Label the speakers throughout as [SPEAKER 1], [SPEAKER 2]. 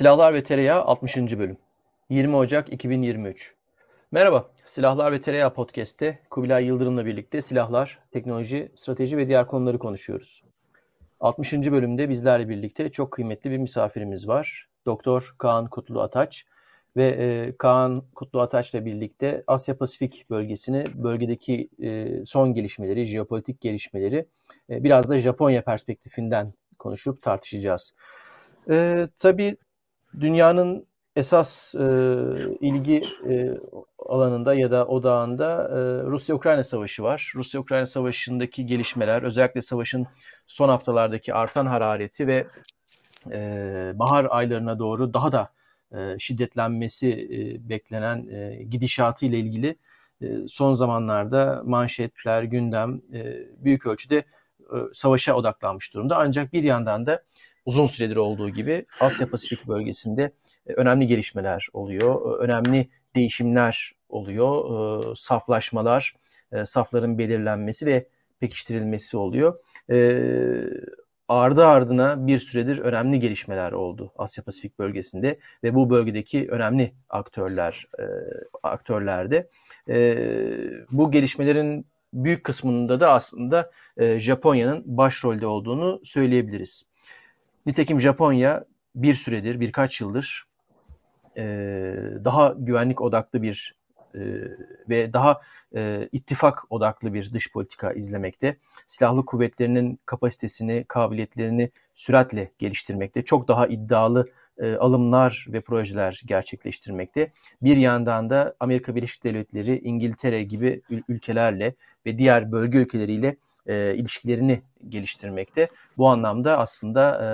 [SPEAKER 1] Silahlar ve Tereyağı 60. bölüm. 20 Ocak 2023. Merhaba, Silahlar ve Tereyağı Podcast'te Kubilay Yıldırım'la birlikte silahlar, teknoloji, strateji ve diğer konuları konuşuyoruz. 60. bölümde bizlerle birlikte çok kıymetli bir misafirimiz var. Doktor Kaan Kutlu Ataç ve e, Kaan Kutlu Ataç'la birlikte Asya Pasifik bölgesini, bölgedeki e, son gelişmeleri, jeopolitik gelişmeleri e, biraz da Japonya perspektifinden konuşup tartışacağız. E, tabii dünyanın esas e, ilgi e, alanında ya da odağında e, Rusya-Ukrayna savaşı var. Rusya-Ukrayna savaşındaki gelişmeler, özellikle savaşın son haftalardaki artan harareti ve e, bahar aylarına doğru daha da e, şiddetlenmesi e, beklenen e, gidişatı ile ilgili e, son zamanlarda manşetler, gündem e, büyük ölçüde e, savaşa odaklanmış durumda. Ancak bir yandan da uzun süredir olduğu gibi Asya Pasifik bölgesinde e, önemli gelişmeler oluyor. E, önemli değişimler oluyor. E, saflaşmalar, safların belirlenmesi ve pekiştirilmesi oluyor. Ardı ardına bir süredir önemli gelişmeler oldu Asya Pasifik bölgesinde ve bu bölgedeki önemli aktörler aktörlerde. Bu gelişmelerin büyük kısmında da aslında Japonya'nın başrolde olduğunu söyleyebiliriz. Nitekim Japonya bir süredir, birkaç yıldır e, daha güvenlik odaklı bir e, ve daha e, ittifak odaklı bir dış politika izlemekte. Silahlı kuvvetlerinin kapasitesini, kabiliyetlerini süratle geliştirmekte. Çok daha iddialı e, alımlar ve projeler gerçekleştirmekte. Bir yandan da Amerika Birleşik Devletleri, İngiltere gibi ülkelerle ve diğer bölge ülkeleriyle e, ilişkilerini geliştirmekte. Bu anlamda aslında e,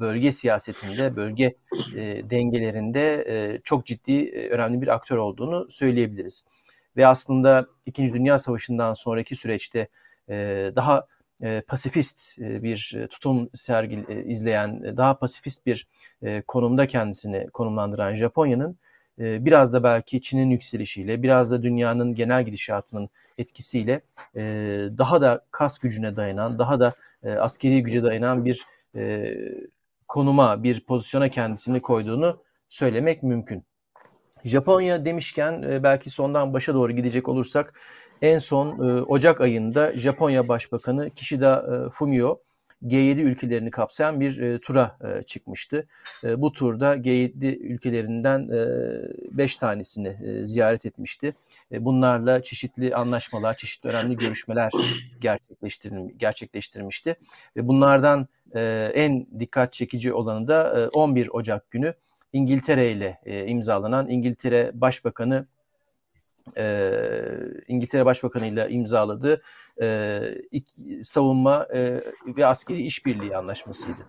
[SPEAKER 1] bölge siyasetinde, bölge e, dengelerinde e, çok ciddi, e, önemli bir aktör olduğunu söyleyebiliriz. Ve aslında İkinci Dünya Savaşı'ndan sonraki süreçte e, daha e, pasifist e, bir tutum sergi e, izleyen, e, daha pasifist bir e, konumda kendisini konumlandıran Japonya'nın e, biraz da belki Çin'in yükselişiyle, biraz da dünyanın genel gidişatının etkisiyle e, daha da kas gücüne dayanan, daha da e, askeri güce dayanan bir e, konuma, bir pozisyona kendisini koyduğunu söylemek mümkün. Japonya demişken e, belki sondan başa doğru gidecek olursak en son e, Ocak ayında Japonya Başbakanı Kishida e, Fumio G7 ülkelerini kapsayan bir e, tura çıkmıştı. Bu turda G7 ülkelerinden 5 e, tanesini ziyaret etmişti. Bunlarla çeşitli anlaşmalar, çeşitli önemli görüşmeler gerçekleştirim, gerçekleştirmişti. Bunlardan en dikkat çekici olanı da e, 11 Ocak günü İngiltere ile imzalanan İngiltere Başbakanı e, İngiltere Başbakanı ile imzaladığı e, savunma e, ve askeri işbirliği anlaşmasıydı.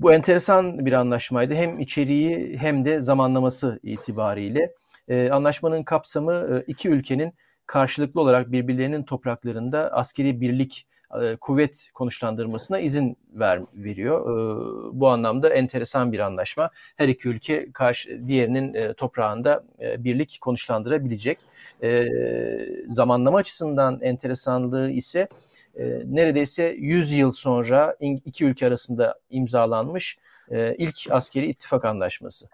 [SPEAKER 1] Bu enteresan bir anlaşmaydı. Hem içeriği hem de zamanlaması itibariyle. E, anlaşmanın kapsamı e, iki ülkenin karşılıklı olarak birbirlerinin topraklarında askeri birlik e, kuvvet konuşlandırmasına izin ver, veriyor. E, bu anlamda enteresan bir anlaşma. Her iki ülke karşı diğerinin e, toprağında birlik konuşlandırabilecek. Zamanlama açısından enteresanlığı ise neredeyse 100 yıl sonra iki ülke arasında imzalanmış ilk askeri ittifak anlaşması.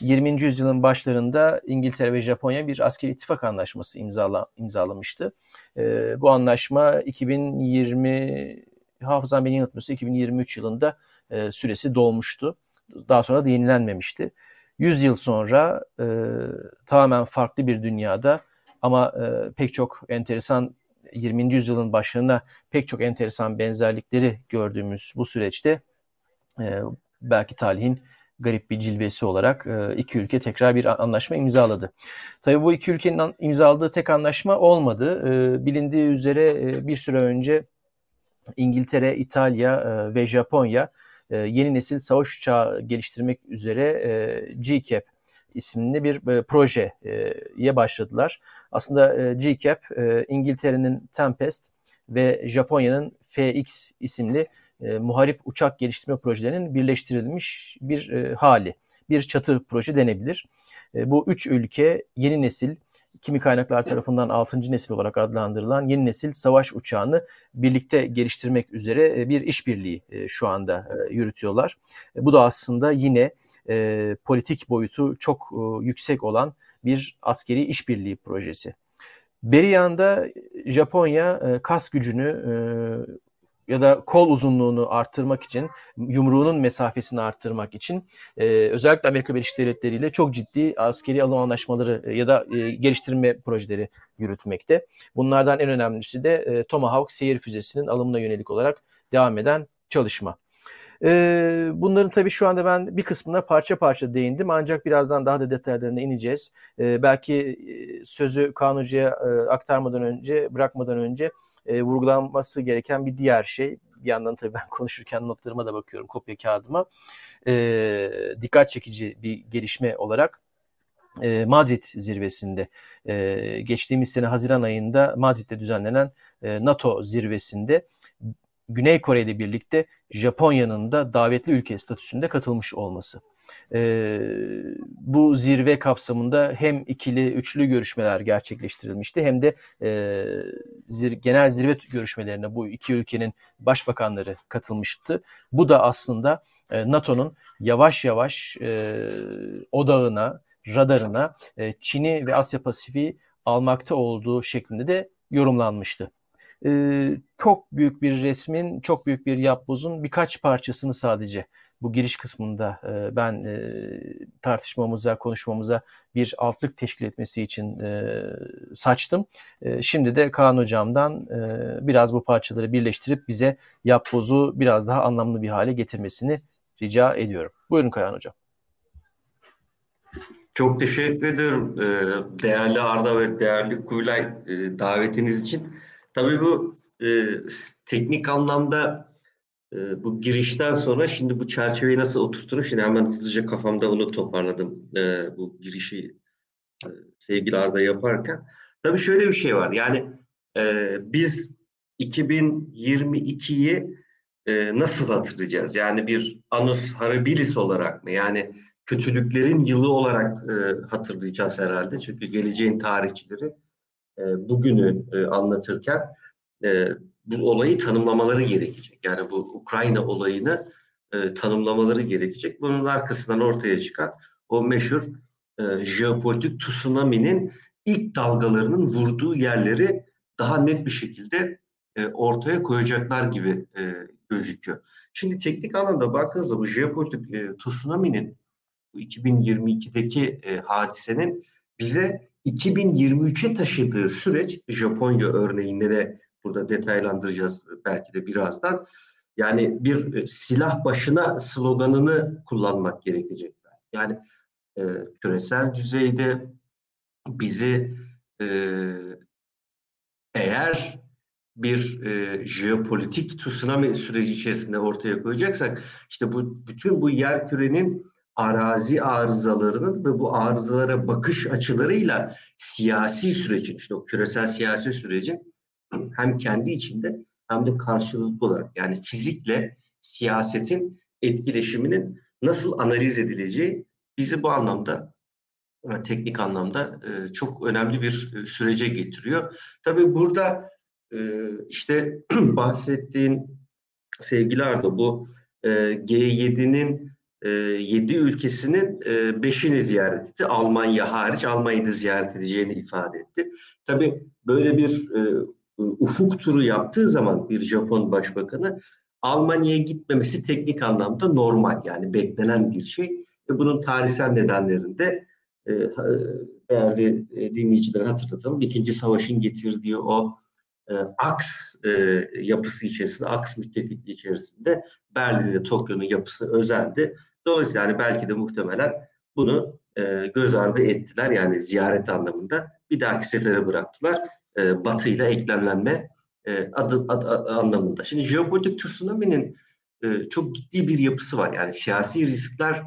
[SPEAKER 1] 20. yüzyılın başlarında İngiltere ve Japonya bir askeri ittifak anlaşması imzala, imzalamıştı. E, bu anlaşma 2020 hafızam beni yanıltmıyorsa 2023 yılında e, süresi dolmuştu. Daha sonra da yenilenmemişti. 100 yıl sonra e, tamamen farklı bir dünyada ama e, pek çok enteresan 20. yüzyılın başlarına pek çok enteresan benzerlikleri gördüğümüz bu süreçte e, belki talihin garip bir cilvesi olarak e, iki ülke tekrar bir anlaşma imzaladı. Tabii bu iki ülkenin imzaladığı tek anlaşma olmadı. E, bilindiği üzere e, bir süre önce İngiltere, İtalya ve Japonya yeni nesil savaş uçağı geliştirmek üzere GCAP isimli bir projeye başladılar. Aslında GCAP İngiltere'nin Tempest ve Japonya'nın FX isimli e, muharip uçak geliştirme projelerinin birleştirilmiş bir e, hali. Bir çatı proje denebilir. E, bu üç ülke yeni nesil, kimi kaynaklar tarafından 6. nesil olarak adlandırılan yeni nesil savaş uçağını birlikte geliştirmek üzere e, bir işbirliği e, şu anda e, yürütüyorlar. Bu da aslında yine politik boyutu çok yüksek olan bir askeri işbirliği projesi. Beri yanda Japonya kas gücünü ya da kol uzunluğunu arttırmak için, yumruğunun mesafesini arttırmak için e, özellikle Amerika Birleşik Devletleri ile çok ciddi askeri alım anlaşmaları e, ya da e, geliştirme projeleri yürütmekte. Bunlardan en önemlisi de e, Tomahawk seyir füzesinin alımına yönelik olarak devam eden çalışma. E, bunların tabii şu anda ben bir kısmına parça parça değindim ancak birazdan daha da detaylarına ineceğiz. E, belki e, sözü Kanucu'ya e, aktarmadan önce, bırakmadan önce e, vurgulanması gereken bir diğer şey. Bir yandan tabii ben konuşurken notlarıma da bakıyorum kopya kağıdıma. E, dikkat çekici bir gelişme olarak e, Madrid zirvesinde e, geçtiğimiz sene Haziran ayında Madrid'de düzenlenen e, NATO zirvesinde Güney Kore ile birlikte Japonya'nın da davetli ülke statüsünde katılmış olması. E, bu zirve kapsamında hem ikili, üçlü görüşmeler gerçekleştirilmişti hem de e, zir, genel zirve görüşmelerine bu iki ülkenin başbakanları katılmıştı. Bu da aslında e, NATO'nun yavaş yavaş e, odağına, radarına e, Çin'i ve Asya Pasifik'i almakta olduğu şeklinde de yorumlanmıştı. Ee, çok büyük bir resmin, çok büyük bir yapbozun birkaç parçasını sadece bu giriş kısmında e, ben e, tartışmamıza, konuşmamıza bir altlık teşkil etmesi için e, saçtım. E, şimdi de Kaan Hocam'dan e, biraz bu parçaları birleştirip bize yapbozu biraz daha anlamlı bir hale getirmesini rica ediyorum. Buyurun Kaan Hocam.
[SPEAKER 2] Çok teşekkür ederim değerli Arda ve değerli Kuylay davetiniz için. Tabii bu teknik anlamda e, bu girişten sonra şimdi bu çerçeveyi nasıl oturturum? Şimdi hemen hızlıca kafamda onu toparladım. E, bu girişi e, sevgili Arda yaparken. Tabii şöyle bir şey var. Yani e, biz 2022'yi e, nasıl hatırlayacağız? Yani bir Anus Harabilis olarak mı? Yani kötülüklerin yılı olarak e, hatırlayacağız herhalde. Çünkü geleceğin tarihçileri e, bugünü e, anlatırken e, bu olayı tanımlamaları gerekecek. Yani bu Ukrayna olayını e, tanımlamaları gerekecek. Bunun arkasından ortaya çıkan o meşhur e, jeopolitik tsunami'nin ilk dalgalarının vurduğu yerleri daha net bir şekilde e, ortaya koyacaklar gibi e, gözüküyor. Şimdi teknik anlamda baktığınızda bu jeopolitik e, tsunami'nin bu 2022'deki e, hadisenin bize 2023'e taşıdığı süreç Japonya örneğinde de burada detaylandıracağız belki de birazdan. Yani bir e, silah başına sloganını kullanmak gerekecek. Yani e, küresel düzeyde bizi e, eğer bir e, jeopolitik tsunami süreci içerisinde ortaya koyacaksak işte bu bütün bu yer kürenin arazi arızalarının ve bu arızalara bakış açılarıyla siyasi sürecin işte o küresel siyasi sürecin hem kendi içinde hem de karşılıklı olarak yani fizikle siyasetin etkileşiminin nasıl analiz edileceği bizi bu anlamda e, teknik anlamda e, çok önemli bir e, sürece getiriyor. Tabii burada işte bahsettiğin sevgili Arda bu G7'nin 7 ülkesinin 5'ini ziyaret etti. Almanya hariç Almanya'yı ziyaret edeceğini ifade etti. Tabii böyle bir ufuk turu yaptığı zaman bir Japon başbakanı Almanya'ya gitmemesi teknik anlamda normal yani beklenen bir şey. Ve bunun tarihsel nedenlerinde e, değerli e, dinleyicileri hatırlatalım. İkinci savaşın getirdiği o e, aks e, yapısı içerisinde, aks müttefikliği içerisinde Berlin ve Tokyo'nun yapısı özeldi. Dolayısıyla yani belki de muhtemelen bunu e, göz ardı ettiler yani ziyaret anlamında bir dahaki sefere bıraktılar e, Batı ile eklemlenme e, adı, adı, adı anlamında. Şimdi jeopolitik tsunami'nin e, çok ciddi bir yapısı var. Yani siyasi riskler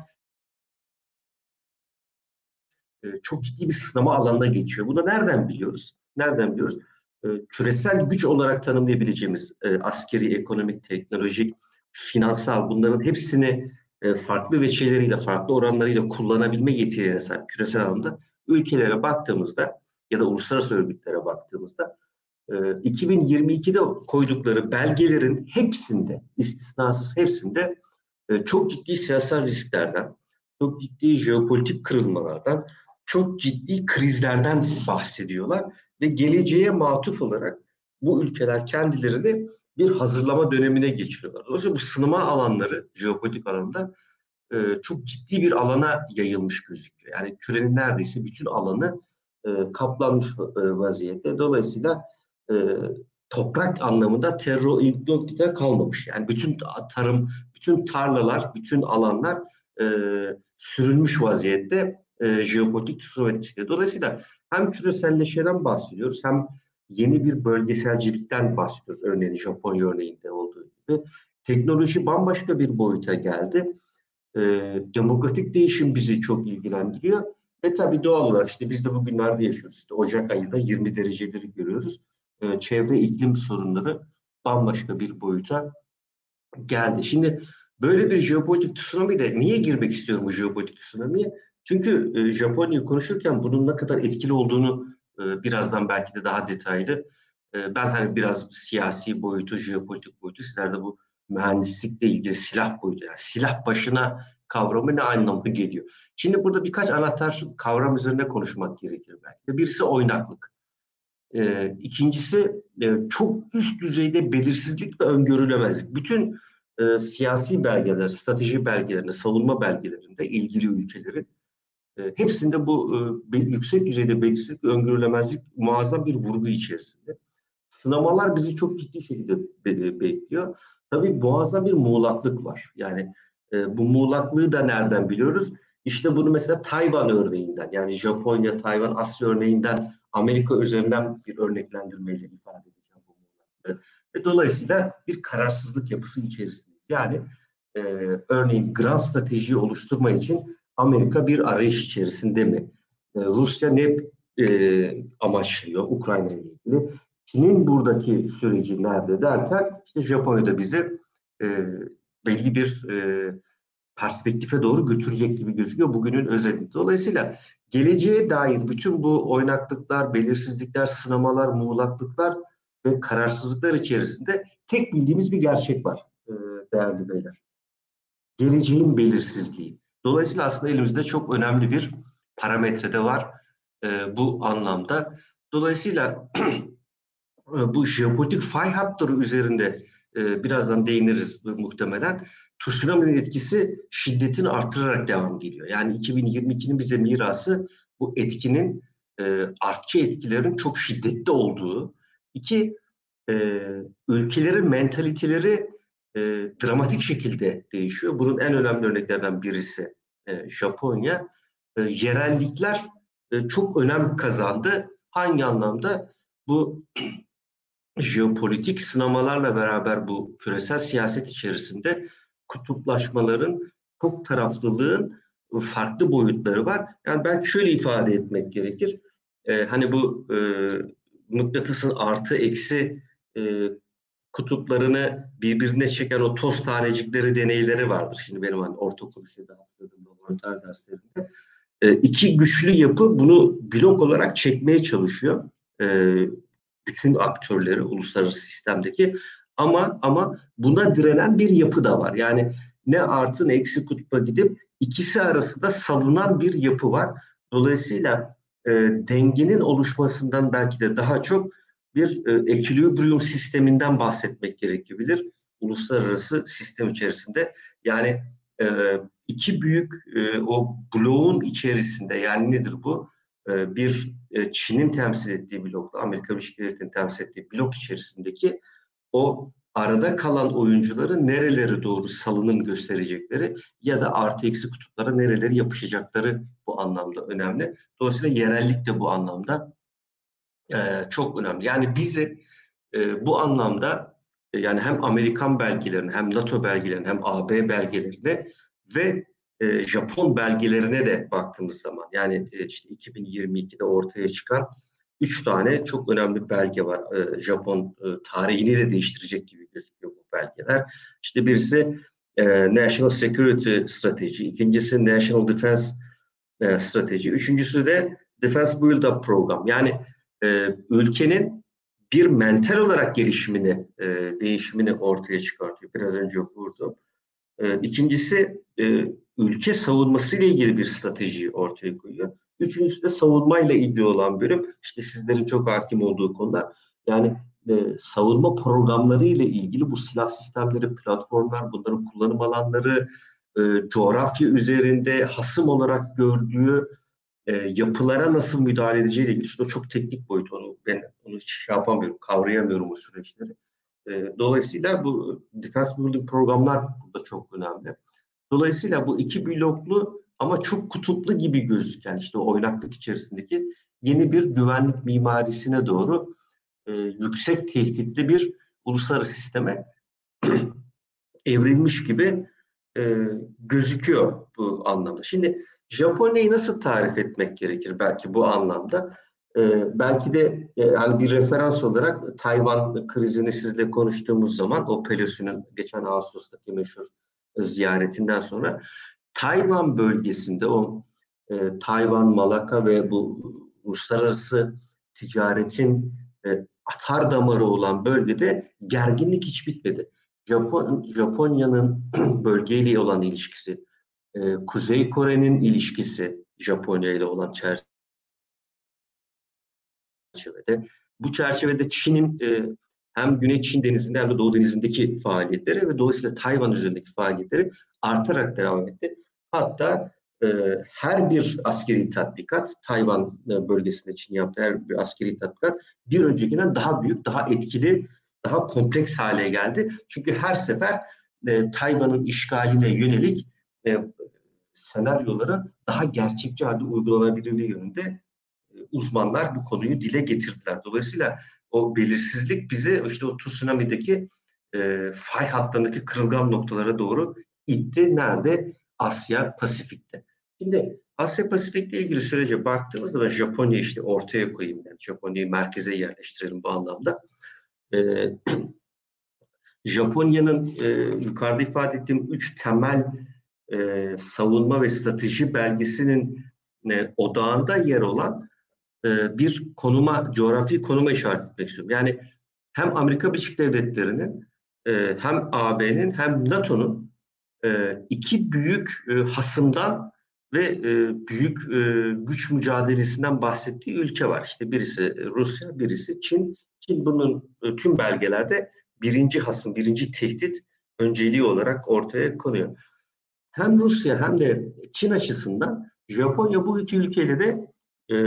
[SPEAKER 2] e, çok ciddi bir sınama alanına geçiyor. Bunu nereden biliyoruz? Nereden biliyoruz? E, küresel güç olarak tanımlayabileceğimiz e, askeri, ekonomik, teknolojik, finansal bunların hepsini e, farklı veçeleriyle, farklı oranlarıyla kullanabilme yetilerine sahip küresel anlamda ülkelere baktığımızda ya da uluslararası örgütlere baktığımızda 2022'de e, koydukları belgelerin hepsinde, istisnasız hepsinde e, çok ciddi siyasal risklerden, çok ciddi jeopolitik kırılmalardan, çok ciddi krizlerden bahsediyorlar ve geleceğe matuf olarak bu ülkeler kendilerini bir hazırlama dönemine geçiriyorlar. Dolayısıyla bu sınama alanları jeopolitik alanda e, çok ciddi bir alana yayılmış gözüküyor. Yani kürenin neredeyse bütün alanı e, kaplanmış e, vaziyette. Dolayısıyla e, toprak anlamında terör inkognita kalmamış. Yani bütün tarım, bütün tarlalar, bütün alanlar e, sürülmüş vaziyette e, jeopolitik tsunami etkisiyle. Dolayısıyla hem küreselleşmeden bahsediyoruz hem yeni bir bölgeselcilikten bahsediyoruz. Örneğin Japonya örneğinde olduğu gibi. Teknoloji bambaşka bir boyuta geldi. E, demografik değişim bizi çok ilgilendiriyor. Ve tabii doğal olarak işte biz de bugünlerde yaşıyoruz. İşte Ocak ayında 20 dereceleri görüyoruz. E, çevre iklim sorunları bambaşka bir boyuta geldi. Şimdi böyle bir jeopolitik tsunami de niye girmek istiyorum bu jeopolitik tsunamiye? Çünkü e, Japonya'yı konuşurken bunun ne kadar etkili olduğunu e, birazdan belki de daha detaylı. E, ben hani biraz siyasi boyutu, jeopolitik boyutu, sizlerde bu mühendislikle ilgili silah boyutu, yani silah başına kavramı ne anlamı geliyor? Şimdi burada birkaç anahtar kavram üzerinde konuşmak gerekir belki. Birisi oynaklık. E, ikincisi e, çok üst düzeyde belirsizlik ve öngörülemezlik. Bütün e, siyasi belgeler, strateji belgelerinde, savunma belgelerinde ilgili ülkelerin e, hepsinde bu e, yüksek düzeyde belirsizlik ve öngörülemezlik muazzam bir vurgu içerisinde. Sınamalar bizi çok ciddi şekilde be- bekliyor. Tabii muazzam bir muğlaklık var. Yani e, bu muğlaklığı da nereden biliyoruz? İşte bunu mesela Tayvan örneğinden yani Japonya, Tayvan, Asya örneğinden Amerika üzerinden bir örneklendirmeyle ifade edeceğim bu muğlaklığı. Ve dolayısıyla bir kararsızlık yapısı içerisindeyiz. Yani e, örneğin grand strateji oluşturma için Amerika bir arayış içerisinde mi? E, Rusya ne e, amaçlıyor Ukrayna ile ilgili? Çin'in buradaki süreci nerede derken işte Japonya'da bizi e, belli bir e, perspektife doğru götürecek gibi gözüküyor bugünün özelliği. Dolayısıyla geleceğe dair bütün bu oynaklıklar, belirsizlikler, sınamalar, muğlaklıklar ve kararsızlıklar içerisinde tek bildiğimiz bir gerçek var e, değerli beyler. Geleceğin belirsizliği. Dolayısıyla aslında elimizde çok önemli bir parametre de var e, bu anlamda. Dolayısıyla bu jeopolitik fay hatları üzerinde e, birazdan değiniriz muhtemelen. Tsunami'nin etkisi şiddetini artırarak devam geliyor. Yani 2022'nin bize mirası bu etkinin e, artçı etkilerin çok şiddetli olduğu. İki, e, ülkelerin mentaliteleri e, dramatik şekilde değişiyor. Bunun en önemli örneklerden birisi e, Japonya. E, yerellikler çok önem kazandı. Hangi anlamda? Bu jeopolitik sınamalarla beraber bu küresel siyaset içerisinde kutuplaşmaların, çok taraflılığın farklı boyutları var. Yani belki şöyle ifade etmek gerekir. Ee, hani bu e, mıknatısın artı eksi e, kutuplarını birbirine çeken o toz tanecikleri deneyleri vardır. Şimdi benim hani ortaokul lisede hatırladığım laboratuvar derslerinde. E, iki güçlü yapı bunu blok olarak çekmeye çalışıyor. E, bütün aktörleri uluslararası sistemdeki ama ama buna direnen bir yapı da var. Yani ne artı ne eksi kutba gidip ikisi arasında salınan bir yapı var. Dolayısıyla e, dengenin oluşmasından belki de daha çok bir e, ekilibrium sisteminden bahsetmek gerekebilir uluslararası sistem içerisinde. Yani e, iki büyük e, o bloğun içerisinde yani nedir bu? E, bir e, Çin'in temsil ettiği blokla Amerika Birleşik Devletleri'nin temsil ettiği blok içerisindeki o arada kalan oyuncuları nereleri doğru salınım gösterecekleri ya da artı eksi kutuplara nereleri yapışacakları bu anlamda önemli. Dolayısıyla yerellik de bu anlamda e, çok önemli. Yani bizi bu anlamda yani hem Amerikan belgelerine hem NATO belgelerine hem AB belgelerine ve e, Japon belgelerine de baktığımız zaman yani e, işte 2022'de ortaya çıkan üç tane çok önemli belge var. E, Japon e, tarihini de değiştirecek gibi gözüküyor bu belgeler. İşte birisi e, National Security Strategy, ikincisi National Defense e, Strategy, üçüncüsü de Defense Build-Up Program. Yani e, ülkenin bir mental olarak gelişimini, e, değişimini ortaya çıkartıyor. Biraz önce okurdum. E, ikincisi e, ülke savunması ile ilgili bir strateji ortaya koyuyor. Üçüncüsü de savunmayla ilgili olan bölüm. İşte sizlerin çok hakim olduğu konular. Yani e, savunma programları ile ilgili bu silah sistemleri, platformlar, bunların kullanım alanları, e, coğrafya üzerinde hasım olarak gördüğü e, yapılara nasıl müdahale edeceğiyle ilgili. İşte o çok teknik boyut. Onu ben onu hiç şey yapamıyorum, kavrayamıyorum o süreçleri. E, dolayısıyla bu defense building programlar burada çok önemli. Dolayısıyla bu iki bloklu ama çok kutuplu gibi gözüken işte o oynaklık içerisindeki yeni bir güvenlik mimarisine doğru e, yüksek tehditli bir uluslararası sisteme evrilmiş gibi e, gözüküyor bu anlamda. Şimdi Japonya'yı nasıl tarif etmek gerekir belki bu anlamda? E, belki de e, hani bir referans olarak Tayvan krizini sizle konuştuğumuz zaman o Pelosi'nin geçen Ağustos'taki meşhur ziyaretinden sonra Tayvan bölgesinde o e, Tayvan, Malaka ve bu uluslararası ticaretin e, atar damarı olan bölgede gerginlik hiç bitmedi. Japon, Japonya'nın bölgeyle olan ilişkisi, e, Kuzey Kore'nin ilişkisi Japonya ile olan çerçevede. Bu çerçevede Çin'in e, hem Güney Çin denizinde hem de Doğu denizindeki faaliyetleri ve dolayısıyla Tayvan üzerindeki faaliyetleri artarak devam etti. Hatta e, her bir askeri tatbikat, Tayvan e, bölgesinde Çin yaptığı her bir askeri tatbikat bir öncekinden daha büyük, daha etkili, daha kompleks hale geldi. Çünkü her sefer e, Tayvan'ın işgaline yönelik e, senaryoları daha gerçekçi halde uygulanabilirliği yönünde e, uzmanlar bu konuyu dile getirdiler. Dolayısıyla o belirsizlik bizi işte o tsunami'deki e, fay hatlarındaki kırılgan noktalara doğru itti. Nerede? Asya Pasifik'te. Şimdi Asya Pasifik'le ilgili sürece baktığımızda ben Japonya işte ortaya koyayım. Yani Japonya'yı merkeze yerleştirelim bu anlamda. Ee, Japonya'nın e, yukarıda ifade ettiğim üç temel e, savunma ve strateji belgesinin e, odağında yer olan e, bir konuma, coğrafi konuma işaret etmek istiyorum. Yani hem Amerika Birleşik Devletleri'nin e, hem AB'nin hem NATO'nun e, iki büyük e, hasımdan ve büyük güç mücadelesinden bahsettiği ülke var. İşte birisi Rusya, birisi Çin. Çin bunun tüm belgelerde birinci hasım, birinci tehdit önceliği olarak ortaya konuyor. Hem Rusya hem de Çin açısından Japonya bu iki ülkeyle de e,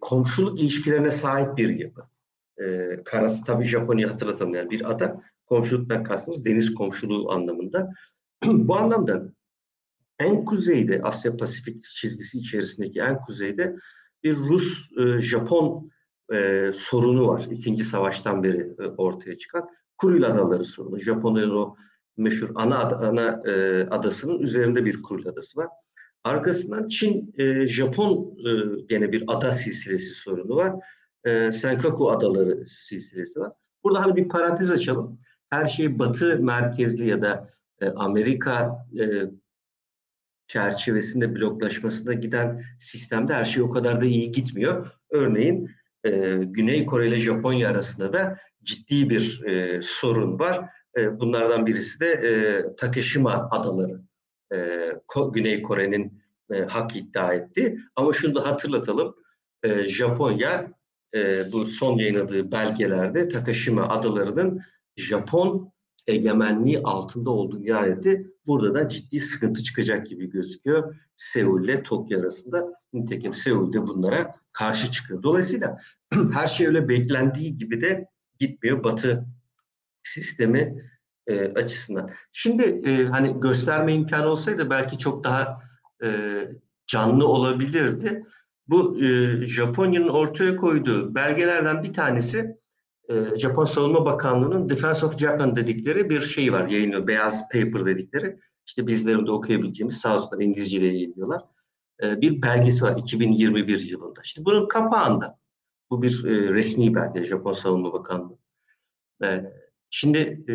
[SPEAKER 2] komşuluk ilişkilerine sahip bir yapı. E, karası tabii Japonya hatırlatamayan bir ada. Komşuluktan kastımız deniz komşuluğu anlamında. Bu anlamda en kuzeyde Asya Pasifik çizgisi içerisindeki en kuzeyde bir Rus-Japon e, e, sorunu var. İkinci savaştan beri e, ortaya çıkan Kuril Adaları sorunu. Japonya'nın o meşhur ana, ana e, adasının üzerinde bir Kuril Adası var. Arkasından Çin, e, Japon e, gene bir ada silsilesi sorunu var. E, Senkaku Adaları silsilesi var. Burada hani bir parantez açalım. Her şey batı merkezli ya da e, Amerika e, çerçevesinde bloklaşmasına giden sistemde her şey o kadar da iyi gitmiyor. Örneğin e, Güney Kore ile Japonya arasında da ciddi bir e, sorun var. E, bunlardan birisi de e, Takeshima adaları. E, Güney Kore'nin e, hak iddia etti. Ama şunu da hatırlatalım. E, Japonya e, bu son yayınladığı belgelerde Takeshima adalarının Japon egemenliği altında olduğunu ilan etti. Burada da ciddi sıkıntı çıkacak gibi gözüküyor. Seul ile Tokyo arasında. Nitekim Seul de bunlara karşı çıkıyor. Dolayısıyla her şey öyle beklendiği gibi de gitmiyor Batı sistemi e, açısından. Şimdi e, hani gösterme imkanı olsaydı belki çok daha e, canlı olabilirdi. Bu e, Japonya'nın ortaya koyduğu belgelerden bir tanesi e, Japon Savunma Bakanlığı'nın Defense of Japan dedikleri bir şey var yayınlıyor. Beyaz paper dedikleri. İşte bizlerin de okuyabileceğimiz sağ olsunlar İngilizce'de yayınlıyorlar. E, bir belgesi var 2021 yılında. İşte bunun kapağında bu bir e, resmi belge Japon Savunma Bakanlığı. E, şimdi e,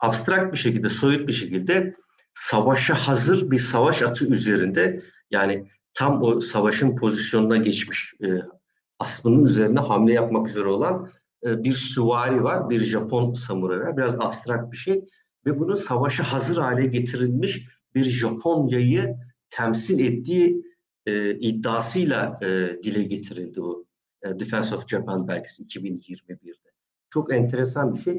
[SPEAKER 2] abstrakt bir şekilde, soyut bir şekilde savaşa hazır bir savaş atı üzerinde yani tam o savaşın pozisyonuna geçmiş e, asmının üzerine hamle yapmak üzere olan e, bir süvari var, bir Japon samuray var. Biraz abstrakt bir şey ve bunu savaşa hazır hale getirilmiş bir Japonya'yı temsil ettiği e, iddiasıyla e, dile getirildi bu e, Defense of Japan belgesi 2021'de. Çok enteresan bir şey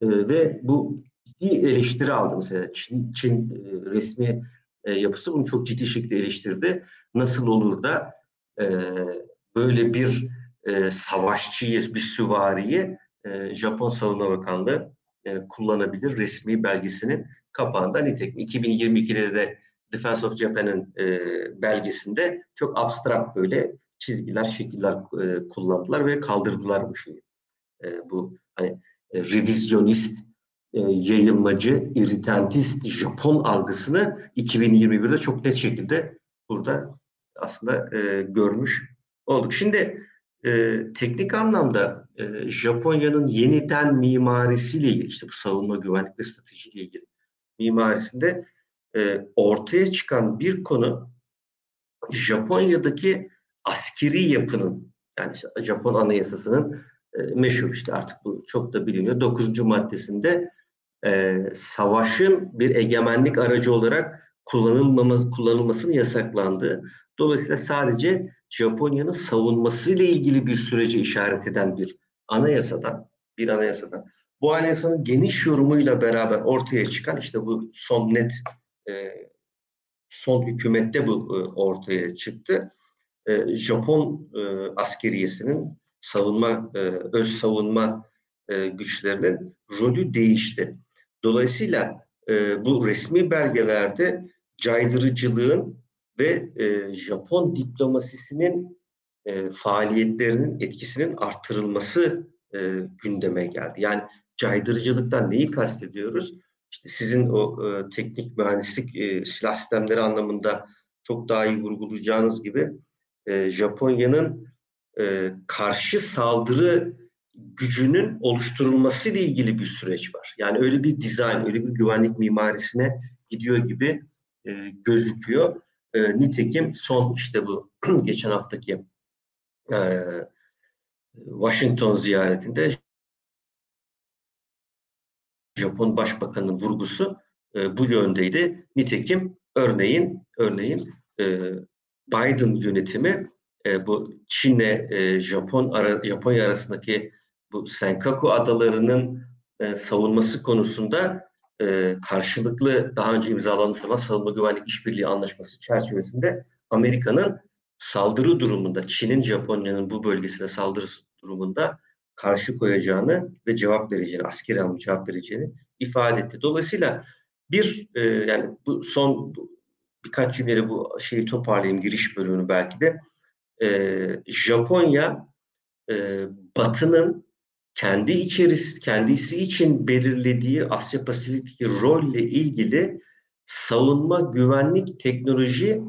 [SPEAKER 2] e, ve bu ciddi eleştiri aldı mesela Çin, Çin e, resmi e, yapısı bunu çok ciddi şekilde eleştirdi. Nasıl olur da e, böyle bir e, savaşçıyı, bir süvariyi Japon Savunma Bakanlığı kullanabilir resmi belgesinin kapağında. Nitekim 2022'de de Defense of Japan'ın belgesinde çok abstrakt böyle çizgiler, şekiller kullandılar ve kaldırdılar bu şeyi. Bu hani e, revizyonist, yayılmacı, irritantist Japon algısını 2021'de çok net şekilde burada aslında e, görmüş olduk. Şimdi e, teknik anlamda e, Japonya'nın yeniden mimarisiyle ilgili, işte bu savunma güvenlik ve stratejiyle ilgili mimarisinde e, ortaya çıkan bir konu Japonya'daki askeri yapının yani işte Japon anayasasının e, meşhur işte artık bu çok da biliniyor. 9. maddesinde e, savaşın bir egemenlik aracı olarak kullanılmaması, kullanılmasının yasaklandığı. Dolayısıyla sadece Japonya'nın savunmasıyla ilgili bir sürece işaret eden bir anayasadan, bir anayasadan. Bu anayasanın geniş yorumuyla beraber ortaya çıkan işte bu son net e, son hükümette bu e, ortaya çıktı. E, Japon e, askeriyesinin savunma e, öz savunma e, güçlerinin rolü değişti. Dolayısıyla e, bu resmi belgelerde caydırıcılığın ve e, Japon diplomasisinin e, faaliyetlerinin etkisinin artırılması e, gündeme geldi. Yani caydırıcılıktan neyi kastediyoruz? İşte sizin o e, teknik mühendislik e, silah sistemleri anlamında çok daha iyi vurgulayacağınız gibi e, Japonya'nın e, karşı saldırı gücünün oluşturulması ile ilgili bir süreç var. Yani öyle bir dizayn, öyle bir güvenlik mimarisine gidiyor gibi e, gözüküyor. E, nitekim son işte bu geçen haftaki e, Washington ziyaretinde Japon Başbakanı'nın vurgusu e, bu yöndeydi. Nitekim örneğin örneğin e, Biden yönetimi e, bu Çin'le e, Japon ara, Japonya arasındaki bu Senkaku adalarının e, savunması konusunda e, karşılıklı daha önce imzalanmış olan savunma güvenlik işbirliği anlaşması çerçevesinde Amerika'nın saldırı durumunda Çin'in Japonya'nın bu bölgesine saldırı durumunda karşı koyacağını ve cevap vereceğini, askeri anlamda cevap vereceğini ifade etti. Dolayısıyla bir e, yani bu son birkaç cümleyle bu şeyi toparlayayım giriş bölümünü belki de. E, Japonya e, Batı'nın kendi içerisi kendisi için belirlediği Asya Pasifik'teki rolle ilgili savunma, güvenlik, teknoloji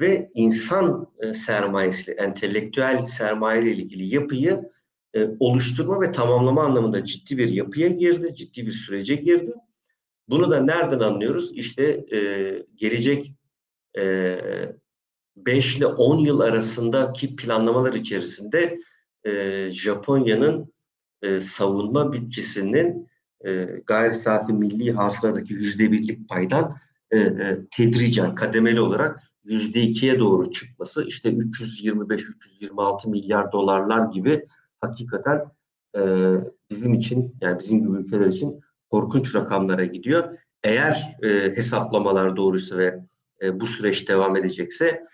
[SPEAKER 2] ve insan e, sermayesi, entelektüel sermaye ile ilgili yapıyı e, oluşturma ve tamamlama anlamında ciddi bir yapıya girdi, ciddi bir sürece girdi. Bunu da nereden anlıyoruz? İşte e, gelecek e, 5 ile 10 yıl arasındaki planlamalar içerisinde Japonya'nın e, savunma bütçesinin e, gayri safi milli hasıladaki yüzde birlik paydan e, e, tedricen, kademeli olarak yüzde ikiye doğru çıkması, işte 325-326 milyar dolarlar gibi hakikaten e, bizim için yani bizim gibi ülkeler için korkunç rakamlara gidiyor. Eğer e, hesaplamalar doğruysa ve e, bu süreç devam edecekse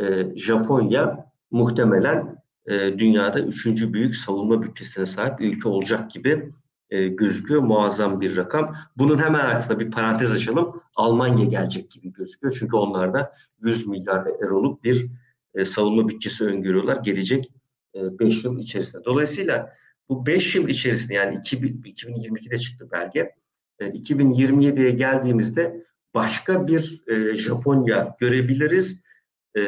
[SPEAKER 2] e, Japonya muhtemelen e, dünyada üçüncü büyük savunma bütçesine sahip ülke olacak gibi e, gözüküyor. Muazzam bir rakam. Bunun hemen arkasında bir parantez açalım. Almanya gelecek gibi gözüküyor. Çünkü onlar da 100 milyar euroluk bir e, savunma bütçesi öngörüyorlar gelecek 5 e, yıl içerisinde. Dolayısıyla bu 5 yıl içerisinde yani 2022'de çıktı belge. 2027'ye geldiğimizde başka bir e, Japonya görebiliriz. E,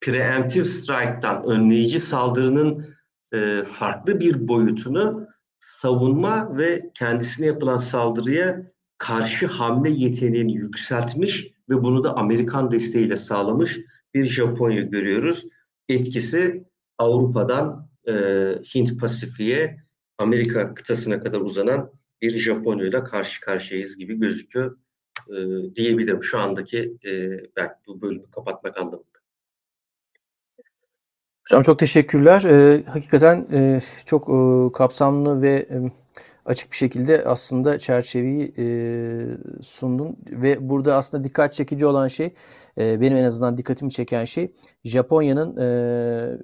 [SPEAKER 2] preemptive strike'tan önleyici saldırının e, farklı bir boyutunu savunma ve kendisine yapılan saldırıya karşı hamle yeteneğini yükseltmiş ve bunu da Amerikan desteğiyle sağlamış bir Japonya görüyoruz. Etkisi Avrupa'dan e, Hint Pasifik'e, Amerika kıtasına kadar uzanan bir Japonya ile karşı karşıyayız gibi gözüküyor e, diyebilirim şu andaki e, belki bu bölümü kapatmak anlamında.
[SPEAKER 1] Hocam çok teşekkürler. Ee, hakikaten e, çok e, kapsamlı ve e, açık bir şekilde aslında çerçeveyi e, sundun ve burada aslında dikkat çekici olan şey e, benim en azından dikkatimi çeken şey Japonya'nın e,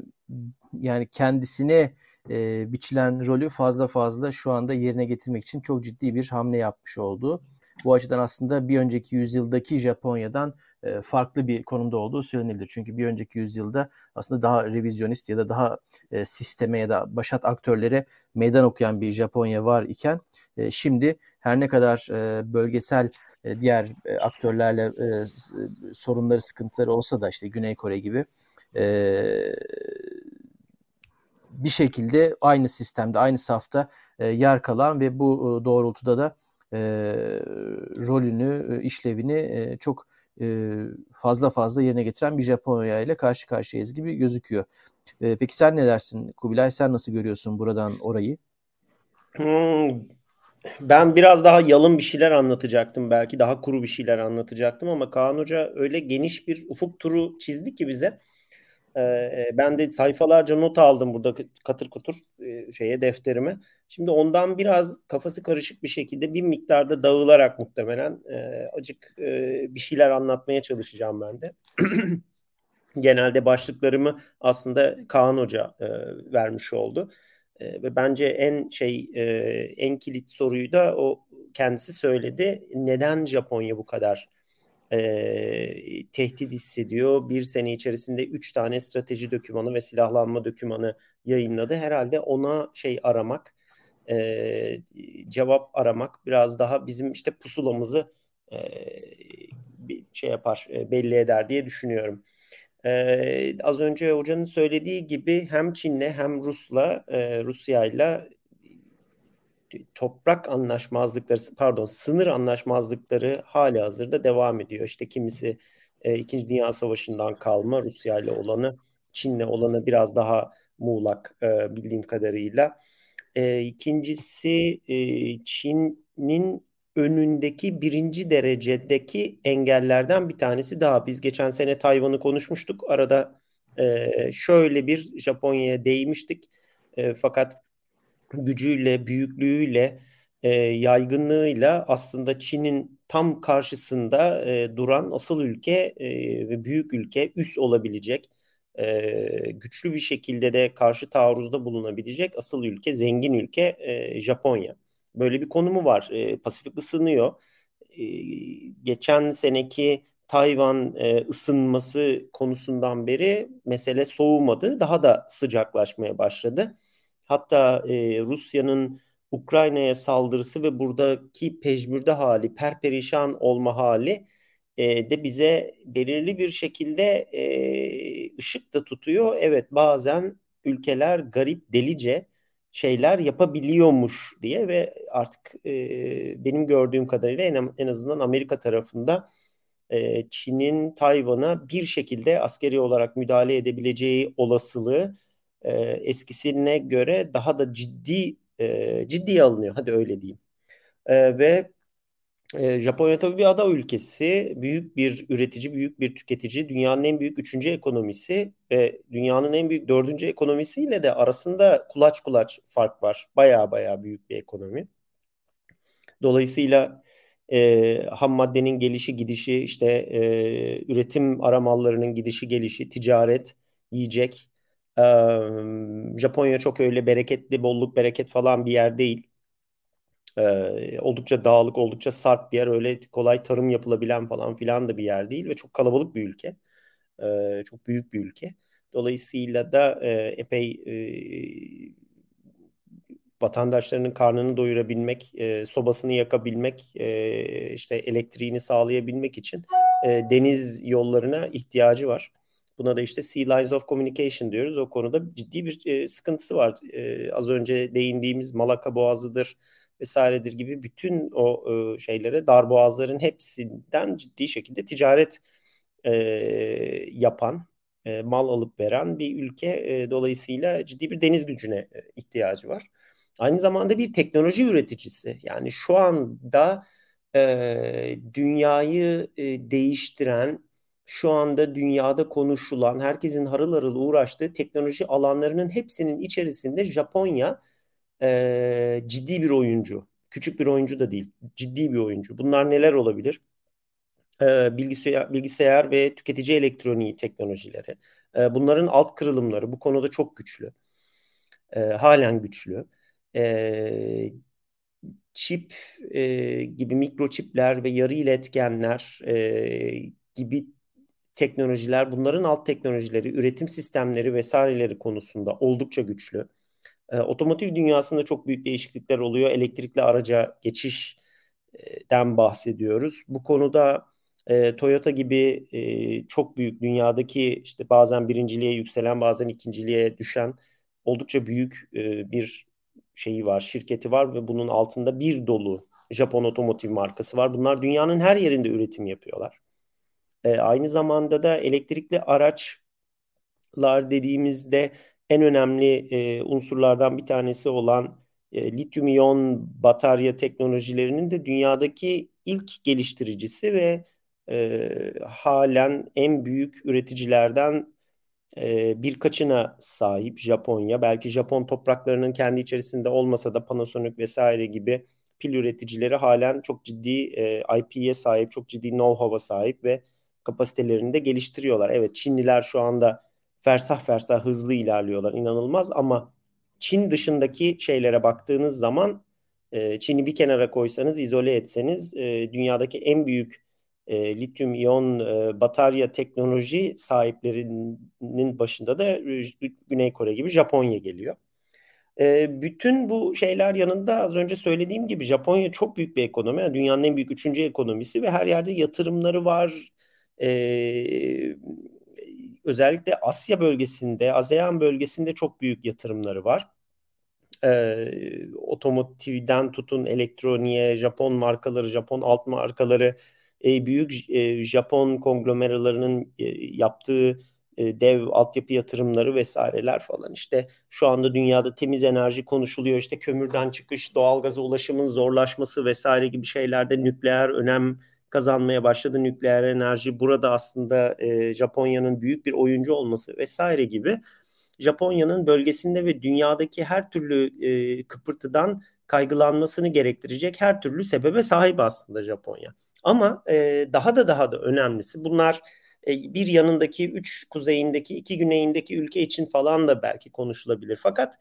[SPEAKER 1] yani kendisine e, biçilen rolü fazla fazla şu anda yerine getirmek için çok ciddi bir hamle yapmış olduğu. Bu açıdan aslında bir önceki yüzyıldaki Japonya'dan farklı bir konumda olduğu söylenebilir. Çünkü bir önceki yüzyılda aslında daha revizyonist ya da daha e, sisteme ya da başat aktörlere meydan okuyan bir Japonya var iken e, şimdi her ne kadar bölgesel diğer aktörlerle sorunları sıkıntıları olsa da işte Güney Kore gibi bir şekilde aynı sistemde aynı safta yer kalan ve bu doğrultuda da rolünü işlevini çok fazla fazla yerine getiren bir Japonya ile karşı karşıyayız gibi gözüküyor. Peki sen ne dersin Kubilay? Sen nasıl görüyorsun buradan orayı?
[SPEAKER 3] Hmm, ben biraz daha yalın bir şeyler anlatacaktım belki. Daha kuru bir şeyler anlatacaktım ama Kaan Hoca öyle geniş bir ufuk turu çizdi ki bize. Ee, ben de sayfalarca not aldım burada katır kutur e, şeye defterime. Şimdi ondan biraz kafası karışık bir şekilde bir miktarda dağılarak muhtemelen e, acık e, bir şeyler anlatmaya çalışacağım ben de. Genelde başlıklarımı aslında Kaan Hoca e, vermiş oldu. E, ve bence en şey e, en kilit soruyu da o kendisi söyledi. Neden Japonya bu kadar e, tehdit hissediyor. Bir sene içerisinde üç tane strateji dokümanı ve silahlanma dokümanı yayınladı. Herhalde ona şey aramak, e, cevap aramak biraz daha bizim işte pusulamızı e, bir şey yapar, e, belli eder diye düşünüyorum. Ee, az önce hocanın söylediği gibi hem Çin'le hem Rus'la, e, Rusya'yla toprak anlaşmazlıkları pardon sınır anlaşmazlıkları hali hazırda devam ediyor. İşte kimisi e, İkinci Dünya Savaşı'ndan kalma Rusya ile olanı Çin'le olanı biraz daha muğlak e, bildiğim kadarıyla. E, ikincisi e, Çin'in önündeki birinci derecedeki engellerden bir tanesi daha. Biz geçen sene Tayvan'ı konuşmuştuk. Arada e, şöyle bir Japonya'ya değmiştik. E, fakat gücüyle, büyüklüğüyle, e, yaygınlığıyla aslında Çin'in tam karşısında e, duran asıl ülke e, ve büyük ülke, üs olabilecek, e, güçlü bir şekilde de karşı taarruzda bulunabilecek asıl ülke, zengin ülke e, Japonya. Böyle bir konumu var. E, Pasifik ısınıyor. E, geçen seneki Tayvan e, ısınması konusundan beri mesele soğumadı. Daha da sıcaklaşmaya başladı. Hatta e, Rusya'nın Ukrayna'ya saldırısı ve buradaki pejmürde hali, perperişan olma hali e, de bize belirli bir şekilde e, ışık da tutuyor. Evet bazen ülkeler garip, delice şeyler yapabiliyormuş diye ve artık e, benim gördüğüm kadarıyla en, en azından Amerika tarafında e, Çin'in Tayvan'a bir şekilde askeri olarak müdahale edebileceği olasılığı e, eskisine göre daha da ciddi e, ciddiye alınıyor. Hadi öyle diyeyim. E, ve e, Japonya tabii bir ada ülkesi, büyük bir üretici, büyük bir tüketici, dünyanın en büyük üçüncü ekonomisi ve dünyanın en büyük dördüncü ekonomisiyle de arasında kulaç kulaç fark var. Baya baya büyük bir ekonomi. Dolayısıyla e, ham maddenin gelişi gidişi, işte e, üretim aramallarının gidişi gelişi, ticaret, yiyecek, ee, Japonya çok öyle bereketli, bolluk bereket falan bir yer değil. Ee, oldukça dağlık, oldukça sarp bir yer. Öyle kolay tarım yapılabilen falan filan da bir yer değil ve çok kalabalık bir ülke. Ee, çok büyük bir ülke. Dolayısıyla da e, epey e, vatandaşlarının karnını doyurabilmek, e, sobasını yakabilmek, e, işte elektriğini sağlayabilmek için e, deniz yollarına ihtiyacı var. Buna da işte Sea Lines of Communication diyoruz. O konuda ciddi bir e, sıkıntısı var. E, az önce değindiğimiz Malaka Boğazı'dır vesairedir gibi bütün o e, şeylere dar boğazların hepsinden ciddi şekilde ticaret e, yapan, e, mal alıp veren bir ülke. E, dolayısıyla ciddi bir deniz gücüne e, ihtiyacı var. Aynı zamanda bir teknoloji üreticisi. Yani şu anda e, dünyayı e, değiştiren, şu anda dünyada konuşulan, herkesin harıl harıl uğraştığı teknoloji alanlarının hepsinin içerisinde Japonya e, ciddi bir oyuncu. Küçük bir oyuncu da değil, ciddi bir oyuncu. Bunlar neler olabilir? E, bilgisayar, bilgisayar ve tüketici elektroniği teknolojileri. E, bunların alt kırılımları bu konuda çok güçlü. E, halen güçlü. E, çip e, gibi mikroçipler ve yarı iletkenler e, gibi teknolojiler, bunların alt teknolojileri, üretim sistemleri vesaireleri konusunda oldukça güçlü. E, otomotiv dünyasında çok büyük değişiklikler oluyor. Elektrikli araca geçişten bahsediyoruz. Bu konuda e, Toyota gibi e, çok büyük dünyadaki işte bazen birinciliğe yükselen bazen ikinciliğe düşen oldukça büyük e, bir şeyi var, şirketi var ve bunun altında bir dolu Japon otomotiv markası var. Bunlar dünyanın her yerinde üretim yapıyorlar. E, aynı zamanda da elektrikli araçlar dediğimizde en önemli e, unsurlardan bir tanesi olan e, lityum iyon batarya teknolojilerinin de dünyadaki ilk geliştiricisi ve e, halen en büyük üreticilerden e, birkaçına sahip Japonya. Belki Japon topraklarının kendi içerisinde olmasa da Panasonic vesaire gibi pil üreticileri halen çok ciddi e, IP'ye sahip, çok ciddi know-how'a sahip ve kapasitelerini de geliştiriyorlar. Evet Çinliler şu anda fersah fersah hızlı ilerliyorlar inanılmaz ama Çin dışındaki şeylere baktığınız zaman e, Çin'i bir kenara koysanız izole etseniz e, dünyadaki en büyük e, lityum iyon e, batarya teknoloji sahiplerinin başında da Güney Kore gibi Japonya geliyor. E, bütün bu şeyler yanında az önce söylediğim gibi Japonya çok büyük bir ekonomi. Yani dünyanın en büyük üçüncü ekonomisi ve her yerde yatırımları var. E, özellikle Asya bölgesinde, ASEAN bölgesinde çok büyük yatırımları var. E, otomotivden tutun elektroniğe, Japon markaları, Japon alt markaları, e, büyük e, Japon konglomeralarının e, yaptığı e, dev altyapı yatırımları vesaireler falan işte şu anda dünyada temiz enerji konuşuluyor işte kömürden çıkış doğalgaza ulaşımın zorlaşması vesaire gibi şeylerde nükleer önem kazanmaya başladı nükleer enerji burada aslında e, Japonya'nın büyük bir oyuncu olması vesaire gibi Japonya'nın bölgesinde ve dünyadaki her türlü e, kıpırtıdan kaygılanmasını gerektirecek her türlü sebebe sahip aslında Japonya. Ama e, daha da daha da önemlisi bunlar e, bir yanındaki, üç kuzeyindeki, iki güneyindeki ülke için falan da belki konuşulabilir. Fakat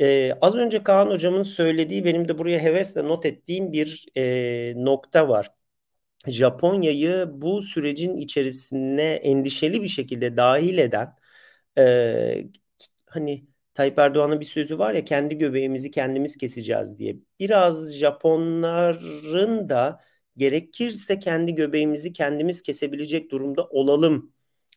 [SPEAKER 3] e, az önce Kaan Hocam'ın söylediği benim de buraya hevesle not ettiğim bir e, nokta var. Japonya'yı bu sürecin içerisine endişeli bir şekilde dahil eden e, hani Tayyip Erdoğan'ın bir sözü var ya kendi göbeğimizi kendimiz keseceğiz diye. Biraz Japonların da gerekirse kendi göbeğimizi kendimiz kesebilecek durumda olalım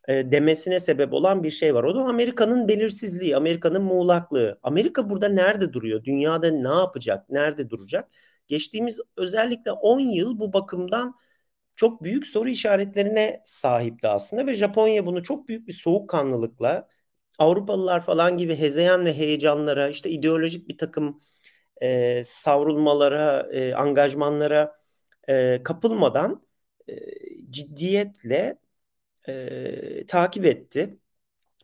[SPEAKER 3] e, demesine sebep olan bir şey var. O da Amerika'nın belirsizliği, Amerika'nın muğlaklığı. Amerika burada nerede duruyor? Dünyada ne yapacak? Nerede duracak? Geçtiğimiz özellikle 10 yıl bu bakımdan çok büyük soru işaretlerine sahipti aslında ve Japonya bunu çok büyük bir soğukkanlılıkla Avrupalılar falan gibi hezeyan ve heyecanlara işte ideolojik bir takım e, savrulmalara, e, angajmanlara e, kapılmadan e, ciddiyetle e, takip etti.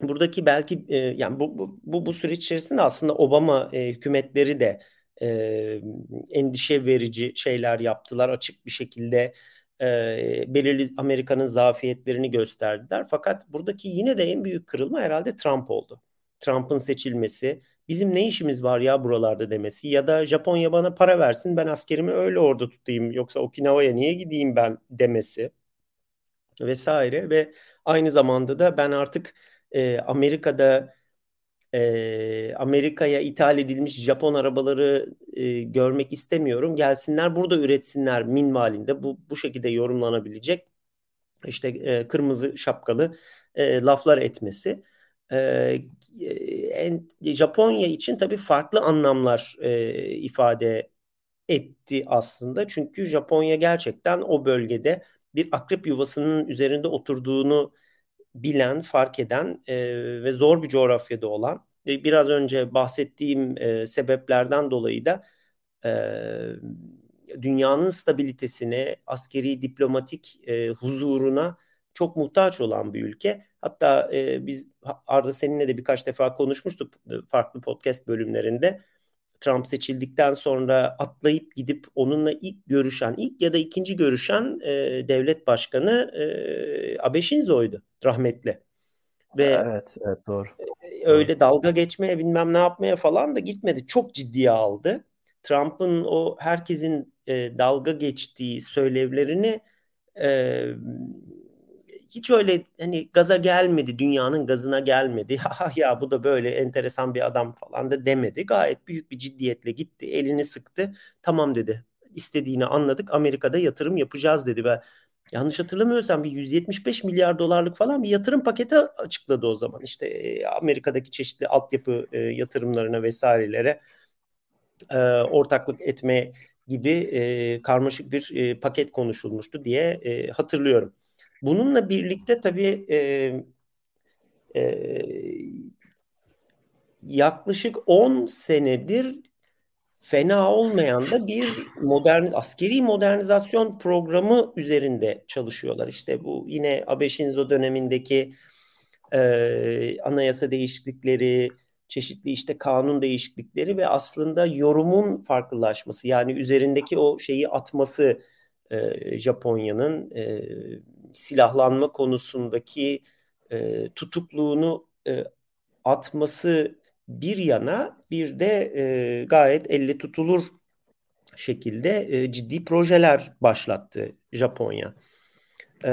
[SPEAKER 3] Buradaki belki e, yani bu, bu bu bu süreç içerisinde aslında Obama e, hükümetleri de e, endişe verici şeyler yaptılar açık bir şekilde e, belirli Amerika'nın zafiyetlerini gösterdiler. Fakat buradaki yine de en büyük kırılma herhalde Trump oldu. Trump'ın seçilmesi, bizim ne işimiz var ya buralarda demesi ya da Japonya bana para versin ben askerimi öyle orada tutayım yoksa Okinawa'ya niye gideyim ben demesi vesaire ve aynı zamanda da ben artık e, Amerika'da e, Amerika'ya ithal edilmiş Japon arabaları e, görmek istemiyorum. Gelsinler burada üretsinler minvalinde bu bu şekilde yorumlanabilecek işte e, kırmızı şapkalı e, laflar etmesi e, en, Japonya için tabii farklı anlamlar e, ifade etti aslında. Çünkü Japonya gerçekten o bölgede bir akrep yuvasının üzerinde oturduğunu bilen, fark eden e, ve zor bir coğrafyada olan ve biraz önce bahsettiğim e, sebeplerden dolayı da e, dünyanın stabilitesine, askeri diplomatik e, huzuruna çok muhtaç olan bir ülke. Hatta e, biz Arda seninle de birkaç defa konuşmuştuk farklı podcast bölümlerinde. Trump seçildikten sonra atlayıp gidip onunla ilk görüşen, ilk ya da ikinci görüşen e, devlet başkanı e, Abe Shinzo'ydu rahmetli.
[SPEAKER 1] Ve evet, evet doğru.
[SPEAKER 3] E, öyle dalga geçmeye bilmem ne yapmaya falan da gitmedi. Çok ciddiye aldı. Trump'ın o herkesin e, dalga geçtiği söylevlerini e, hiç öyle hani gaza gelmedi, dünyanın gazına gelmedi. Ha ya bu da böyle enteresan bir adam falan da demedi. Gayet büyük bir ciddiyetle gitti, elini sıktı. Tamam dedi. İstediğini anladık. Amerika'da yatırım yapacağız dedi ve yanlış hatırlamıyorsam bir 175 milyar dolarlık falan bir yatırım paketi açıkladı o zaman. İşte e, Amerika'daki çeşitli altyapı e, yatırımlarına vesairelere e, ortaklık etme gibi e, karmaşık bir e, paket konuşulmuştu diye e, hatırlıyorum. Bununla birlikte tabii e, e, yaklaşık 10 senedir fena olmayan da bir modern askeri modernizasyon programı üzerinde çalışıyorlar. İşte bu yine Abe Shinzo dönemindeki e, anayasa değişiklikleri, çeşitli işte kanun değişiklikleri ve aslında yorumun farklılaşması yani üzerindeki o şeyi atması e, Japonya'nın e, silahlanma konusundaki e, tutukluğunu e, atması bir yana bir de e, gayet elle tutulur şekilde e, ciddi projeler başlattı Japonya. E,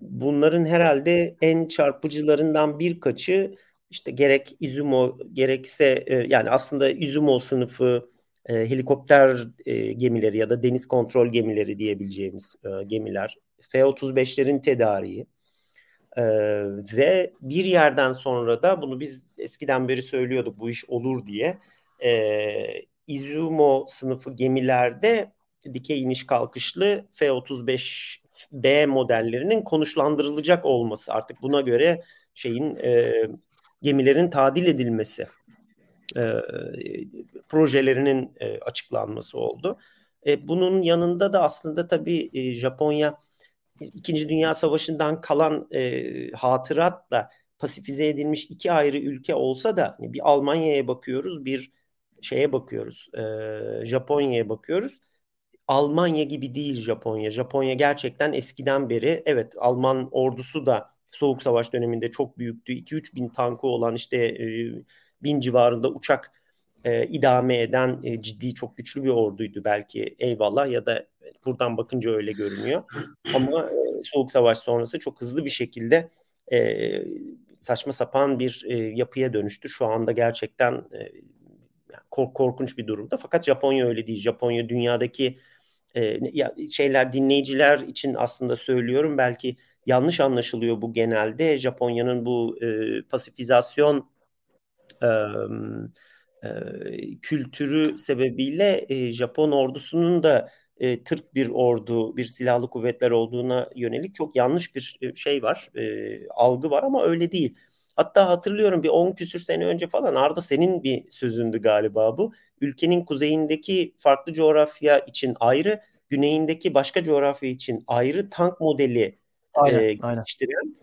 [SPEAKER 3] bunların herhalde en çarpıcılarından birkaçı işte gerek Izumo gerekse e, yani aslında Izumo sınıfı e, helikopter e, gemileri ya da deniz kontrol gemileri diyebileceğimiz e, gemiler, F-35'lerin tedariği e, ve bir yerden sonra da bunu biz eskiden beri söylüyorduk bu iş olur diye e, Izumo sınıfı gemilerde dikey iniş kalkışlı F-35B modellerinin konuşlandırılacak olması artık buna göre şeyin e, gemilerin tadil edilmesi e, projelerinin e, açıklanması oldu. E, bunun yanında da aslında tabii e, Japonya İkinci Dünya Savaşı'ndan kalan e, hatıratla pasifize edilmiş iki ayrı ülke olsa da hani bir Almanya'ya bakıyoruz, bir şeye bakıyoruz, e, Japonya'ya bakıyoruz. Almanya gibi değil Japonya. Japonya gerçekten eskiden beri evet Alman ordusu da Soğuk Savaş döneminde çok büyüktü. 2-3 bin tankı olan işte e, bin civarında uçak e, idame eden e, ciddi çok güçlü bir orduydu belki eyvallah ya da buradan bakınca öyle görünüyor. Ama e, Soğuk Savaş sonrası çok hızlı bir şekilde e, saçma sapan bir e, yapıya dönüştü. Şu anda gerçekten e, kork korkunç bir durumda. Fakat Japonya öyle değil. Japonya dünyadaki e, şeyler dinleyiciler için aslında söylüyorum belki yanlış anlaşılıyor bu genelde. Japonya'nın bu e, pasifizasyon e, e, kültürü sebebiyle e, Japon ordusunun da e, tırt bir ordu, bir silahlı kuvvetler olduğuna yönelik çok yanlış bir e, şey var, e, algı var ama öyle değil. Hatta hatırlıyorum bir 10 küsür sene önce falan Arda senin bir sözündü galiba bu. Ülkenin kuzeyindeki farklı coğrafya için ayrı, güneyindeki başka coğrafya için ayrı tank modeli aynen, e, geliştiren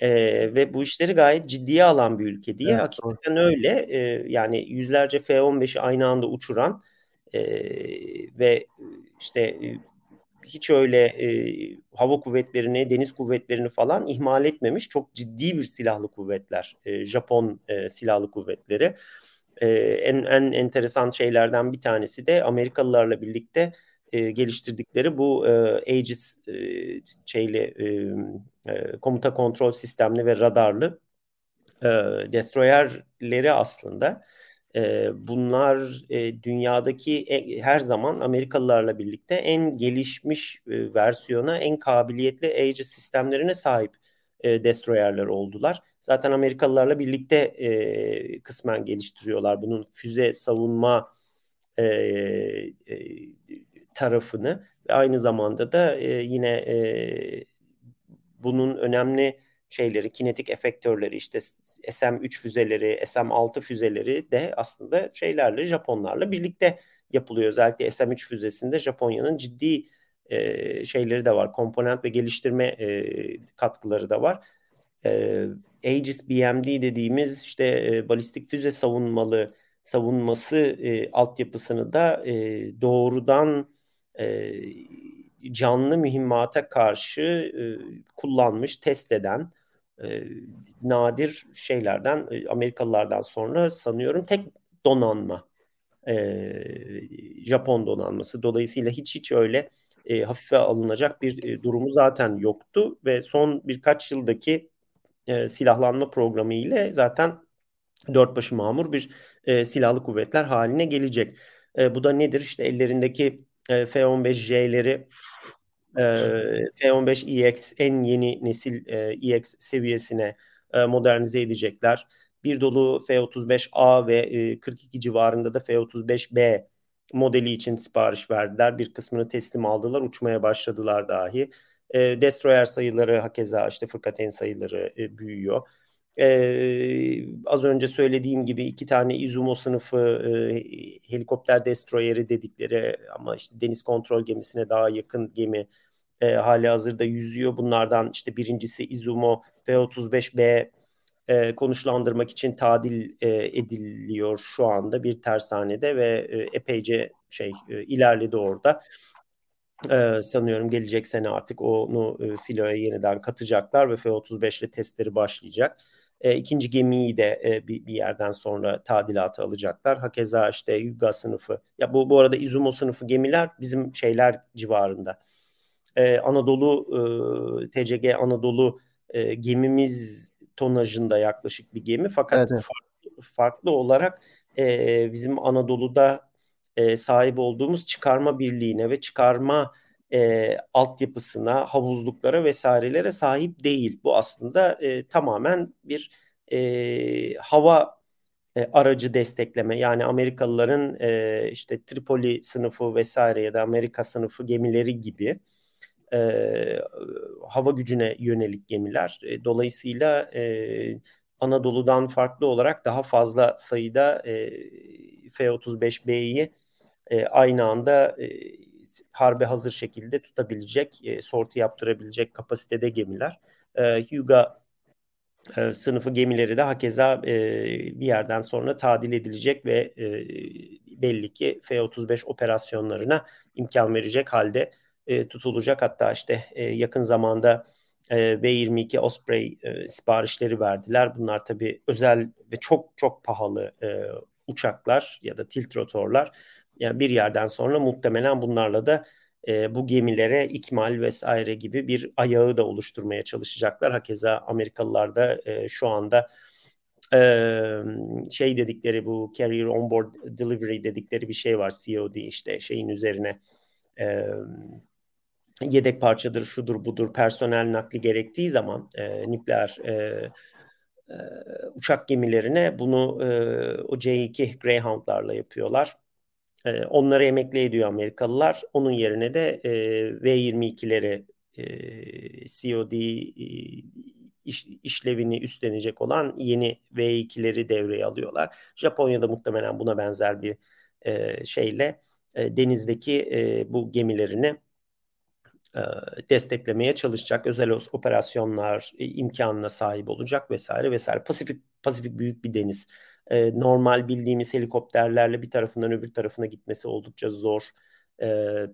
[SPEAKER 3] e, ve bu işleri gayet ciddiye alan bir ülke diye. Evet, Hakikaten doğru. öyle. E, yani yüzlerce F-15'i aynı anda uçuran e, ve işte hiç öyle e, hava kuvvetlerini, deniz kuvvetlerini falan ihmal etmemiş. Çok ciddi bir silahlı kuvvetler. E, Japon e, silahlı kuvvetleri. E, en, en enteresan şeylerden bir tanesi de Amerikalılarla birlikte e, geliştirdikleri bu e, Aegis e, şeyli e, e, komuta kontrol sistemli ve radarlı e, destroyerleri aslında. Bunlar dünyadaki her zaman Amerikalılarla birlikte en gelişmiş versiyona, en kabiliyetli Aegis sistemlerine sahip destroyerler oldular. Zaten Amerikalılarla birlikte kısmen geliştiriyorlar bunun füze savunma tarafını ve aynı zamanda da yine bunun önemli şeyleri, kinetik efektörleri işte SM-3 füzeleri, SM-6 füzeleri de aslında şeylerle Japonlarla birlikte yapılıyor. Özellikle SM-3 füzesinde Japonya'nın ciddi e, şeyleri de var. Komponent ve geliştirme e, katkıları da var. E, Aegis BMD dediğimiz işte e, balistik füze savunmalı savunması e, altyapısını da e, doğrudan e, canlı mühimmata karşı e, kullanmış, test eden e, nadir şeylerden e, Amerikalılardan sonra sanıyorum tek donanma e, Japon donanması. Dolayısıyla hiç hiç öyle e, hafife alınacak bir e, durumu zaten yoktu ve son birkaç yıldaki e, silahlanma programı ile zaten dört başı mamur bir e, silahlı kuvvetler haline gelecek. E, bu da nedir? İşte ellerindeki e, F-15J'leri e, F-15EX en yeni nesil e, EX seviyesine e, modernize edecekler. Bir dolu F-35A ve e, 42 civarında da F-35B modeli için sipariş verdiler. Bir kısmını teslim aldılar, uçmaya başladılar dahi. E, Destroyer sayıları hakeza işte fırkateyn sayıları e, büyüyor. Ee, az önce söylediğim gibi iki tane Izumo sınıfı e, helikopter destroyeri dedikleri ama işte deniz kontrol gemisine daha yakın gemi e, hali hazırda yüzüyor. Bunlardan işte birincisi Izumo F-35B e, konuşlandırmak için tadil e, ediliyor şu anda bir tersanede ve e, epeyce şey e, ilerledi orada. Ee, sanıyorum gelecek sene artık onu e, filoya yeniden katacaklar ve F-35 ile testleri başlayacak. E, ikinci gemiyi de e, bir, bir yerden sonra tadilata alacaklar. Hakeza işte Yuga sınıfı. Ya bu bu arada Izumo sınıfı gemiler bizim şeyler civarında. E, Anadolu e, TCG Anadolu e, gemimiz tonajında yaklaşık bir gemi fakat evet, evet. Farklı, farklı olarak e, bizim Anadolu'da e, sahip olduğumuz çıkarma birliğine ve çıkarma e, altyapısına, havuzluklara vesairelere sahip değil. Bu aslında e, tamamen bir e, hava e, aracı destekleme. Yani Amerikalıların e, işte Tripoli sınıfı vesaire ya da Amerika sınıfı gemileri gibi e, hava gücüne yönelik gemiler. E, dolayısıyla e, Anadolu'dan farklı olarak daha fazla sayıda e, F-35B'yi e, aynı anda e, harbe hazır şekilde tutabilecek, e, sorti yaptırabilecek kapasitede gemiler. E, Hyuga e, sınıfı gemileri de hakeza e, bir yerden sonra tadil edilecek ve e, belli ki F-35 operasyonlarına imkan verecek halde e, tutulacak. Hatta işte e, yakın zamanda e, B-22 Osprey e, siparişleri verdiler. Bunlar tabii özel ve çok çok pahalı e, uçaklar ya da tilt rotorlar. Yani bir yerden sonra muhtemelen bunlarla da e, bu gemilere ikmal vesaire gibi bir ayağı da oluşturmaya çalışacaklar. Hakeza Amerikalılar da e, şu anda e, şey dedikleri bu Carrier Onboard Delivery dedikleri bir şey var COD işte şeyin üzerine e, yedek parçadır şudur budur personel nakli gerektiği zaman e, nükleer e, e, uçak gemilerine bunu e, o C2 Greyhound'larla yapıyorlar. E, onları emekli ediyor Amerikalılar. Onun yerine de e, V-22'leri e, COD e, iş, işlevini üstlenecek olan yeni V2'leri devreye alıyorlar. Japonya'da muhtemelen buna benzer bir e, şeyle e, denizdeki e, bu gemilerini desteklemeye çalışacak. Özel operasyonlar e, imkanına sahip olacak vesaire vesaire. Pasifik Pasifik büyük bir deniz e, normal bildiğimiz helikopterlerle bir tarafından öbür tarafına gitmesi oldukça zor e,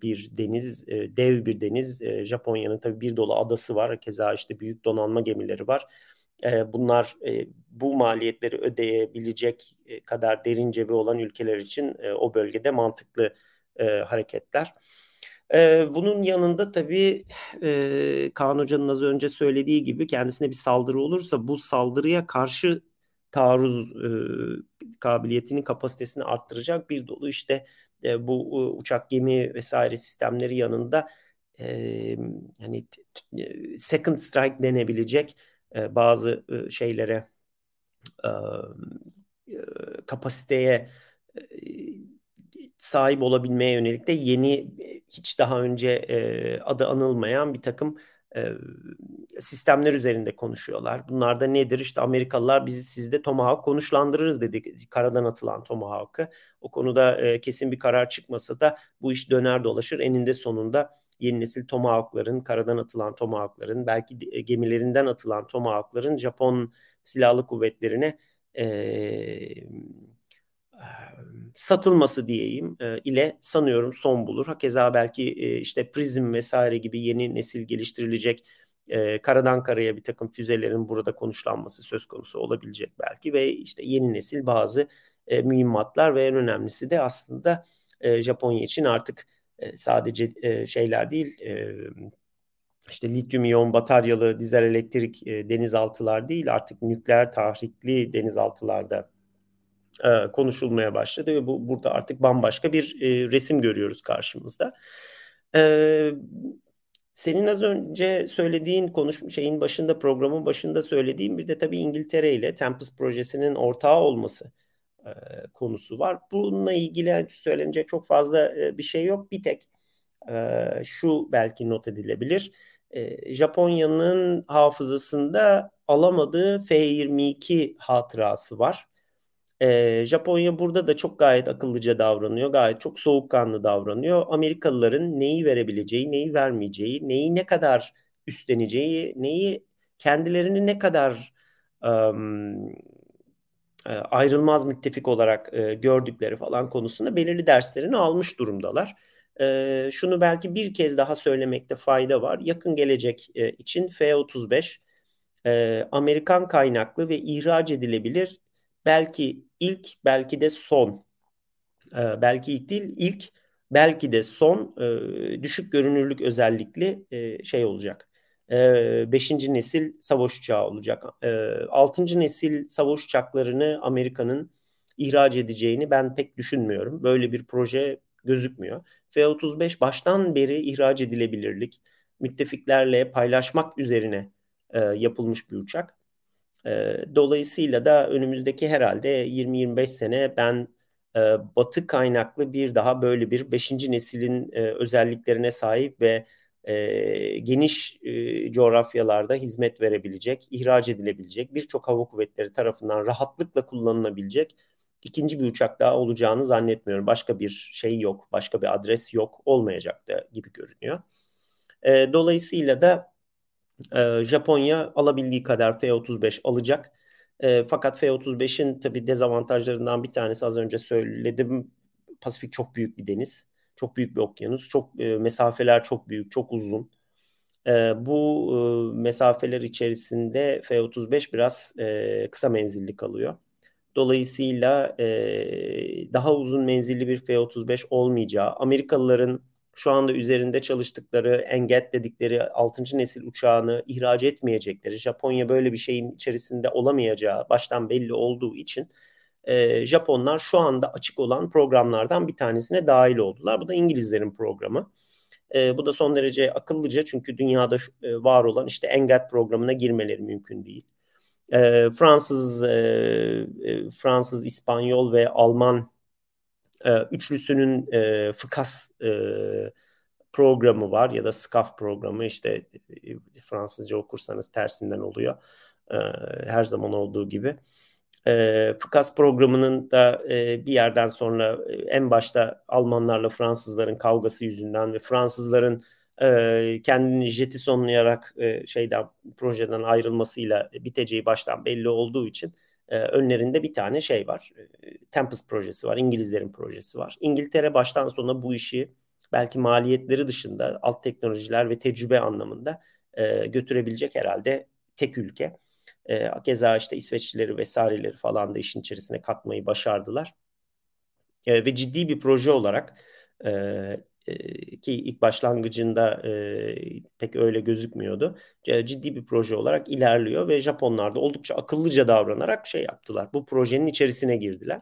[SPEAKER 3] bir deniz, e, dev bir deniz. E, Japonya'nın tabii bir dolu adası var. Keza işte büyük donanma gemileri var. E, bunlar e, bu maliyetleri ödeyebilecek e, kadar derin cebi olan ülkeler için e, o bölgede mantıklı e, hareketler. Ee, bunun yanında tabii e, Kaan Hoca'nın az önce söylediği gibi kendisine bir saldırı olursa bu saldırıya karşı taarruz e, kabiliyetini, kapasitesini arttıracak bir dolu işte e, bu e, uçak gemi vesaire sistemleri yanında e, e, second strike denebilecek e, bazı e, şeylere e, kapasiteye e, sahip olabilmeye yönelik de yeni hiç daha önce e, adı anılmayan bir takım e, sistemler üzerinde konuşuyorlar. Bunlar da nedir? İşte Amerikalılar biz sizde Tomahawk konuşlandırırız dedi. Karadan atılan Tomahawk'ı. O konuda e, kesin bir karar çıkmasa da bu iş döner dolaşır. Eninde sonunda yeni nesil Tomahawk'ların, karadan atılan Tomahawk'ların, belki gemilerinden atılan Tomahawk'ların Japon silahlı kuvvetlerine e, satılması diyeyim e, ile sanıyorum son bulur. Hakeza belki e, işte Prism vesaire gibi yeni nesil geliştirilecek e, karadan karaya bir takım füzelerin burada konuşlanması söz konusu olabilecek belki ve işte yeni nesil bazı e, mühimmatlar ve en önemlisi de aslında Japonya için artık sadece şeyler değil işte lityum iyon bataryalı dizel elektrik denizaltılar değil artık nükleer tahrikli denizaltılarda e, konuşulmaya başladı ve bu burada artık bambaşka bir e, resim görüyoruz karşımızda. E, senin az önce söylediğin konuşma şeyin başında programın başında söylediğim bir de tabii İngiltere ile Tempest projesinin ortağı olması e, konusu var. Bununla ilgili söylenecek çok fazla e, bir şey yok. Bir tek e, şu belki not edilebilir. E, Japonya'nın hafızasında alamadığı F-22 hatırası var. Japonya burada da çok gayet akıllıca davranıyor. Gayet çok soğukkanlı davranıyor. Amerikalıların neyi verebileceği, neyi vermeyeceği, neyi ne kadar üstleneceği, neyi kendilerini ne kadar um, ayrılmaz müttefik olarak e, gördükleri falan konusunda belirli derslerini almış durumdalar. E, şunu belki bir kez daha söylemekte fayda var. Yakın gelecek e, için F-35 e, Amerikan kaynaklı ve ihraç edilebilir belki ilk belki de son e, belki ilk değil ilk belki de son e, düşük görünürlük özellikli e, şey olacak. E, beşinci nesil savaş uçağı olacak. E, altıncı nesil savaş uçaklarını Amerika'nın ihraç edeceğini ben pek düşünmüyorum. Böyle bir proje gözükmüyor. F-35 baştan beri ihraç edilebilirlik, müttefiklerle paylaşmak üzerine e, yapılmış bir uçak. Dolayısıyla da önümüzdeki herhalde 20-25 sene ben e, batı kaynaklı bir daha böyle bir 5. neslin e, özelliklerine sahip ve geniş coğrafyalarda hizmet verebilecek, ihraç edilebilecek, birçok hava kuvvetleri tarafından rahatlıkla kullanılabilecek ikinci bir uçak daha olacağını zannetmiyorum. Başka bir şey yok, başka bir adres yok, olmayacak da gibi görünüyor. Dolayısıyla da e, Japonya alabildiği kadar F-35 alacak. E, fakat F-35'in tabi dezavantajlarından bir tanesi az önce söyledim. Pasifik çok büyük bir deniz. Çok büyük bir okyanus. Çok e, mesafeler çok büyük, çok uzun. E, bu e, mesafeler içerisinde F-35 biraz e, kısa menzilli kalıyor. Dolayısıyla e, daha uzun menzilli bir F-35 olmayacağı, Amerikalıların şu anda üzerinde çalıştıkları Enget dedikleri 6. nesil uçağını ihraç etmeyecekleri, Japonya böyle bir şeyin içerisinde olamayacağı baştan belli olduğu için e, Japonlar şu anda açık olan programlardan bir tanesine dahil oldular. Bu da İngilizlerin programı. E, bu da son derece akıllıca çünkü dünyada e, var olan işte Enget programına girmeleri mümkün değil. E, Fransız, e, e, Fransız, İspanyol ve Alman e, üçlüsünün e, FICAS e, programı var ya da SCAF programı işte e, Fransızca okursanız tersinden oluyor. E, her zaman olduğu gibi. E, FICAS programının da e, bir yerden sonra e, en başta Almanlarla Fransızların kavgası yüzünden ve Fransızların e, kendini jetisonlayarak e, şeyden projeden ayrılmasıyla biteceği baştan belli olduğu için e, önlerinde bir tane şey var. E, Tempest projesi var. İngilizlerin projesi var. İngiltere baştan sona bu işi belki maliyetleri dışında alt teknolojiler ve tecrübe anlamında e, götürebilecek herhalde tek ülke. E, keza işte İsveçlileri vesaireleri falan da işin içerisine katmayı başardılar. E, ve ciddi bir proje olarak e, ki ilk başlangıcında e, pek öyle gözükmüyordu. Ciddi bir proje olarak ilerliyor ve Japonlar da oldukça akıllıca davranarak şey yaptılar. Bu projenin içerisine girdiler.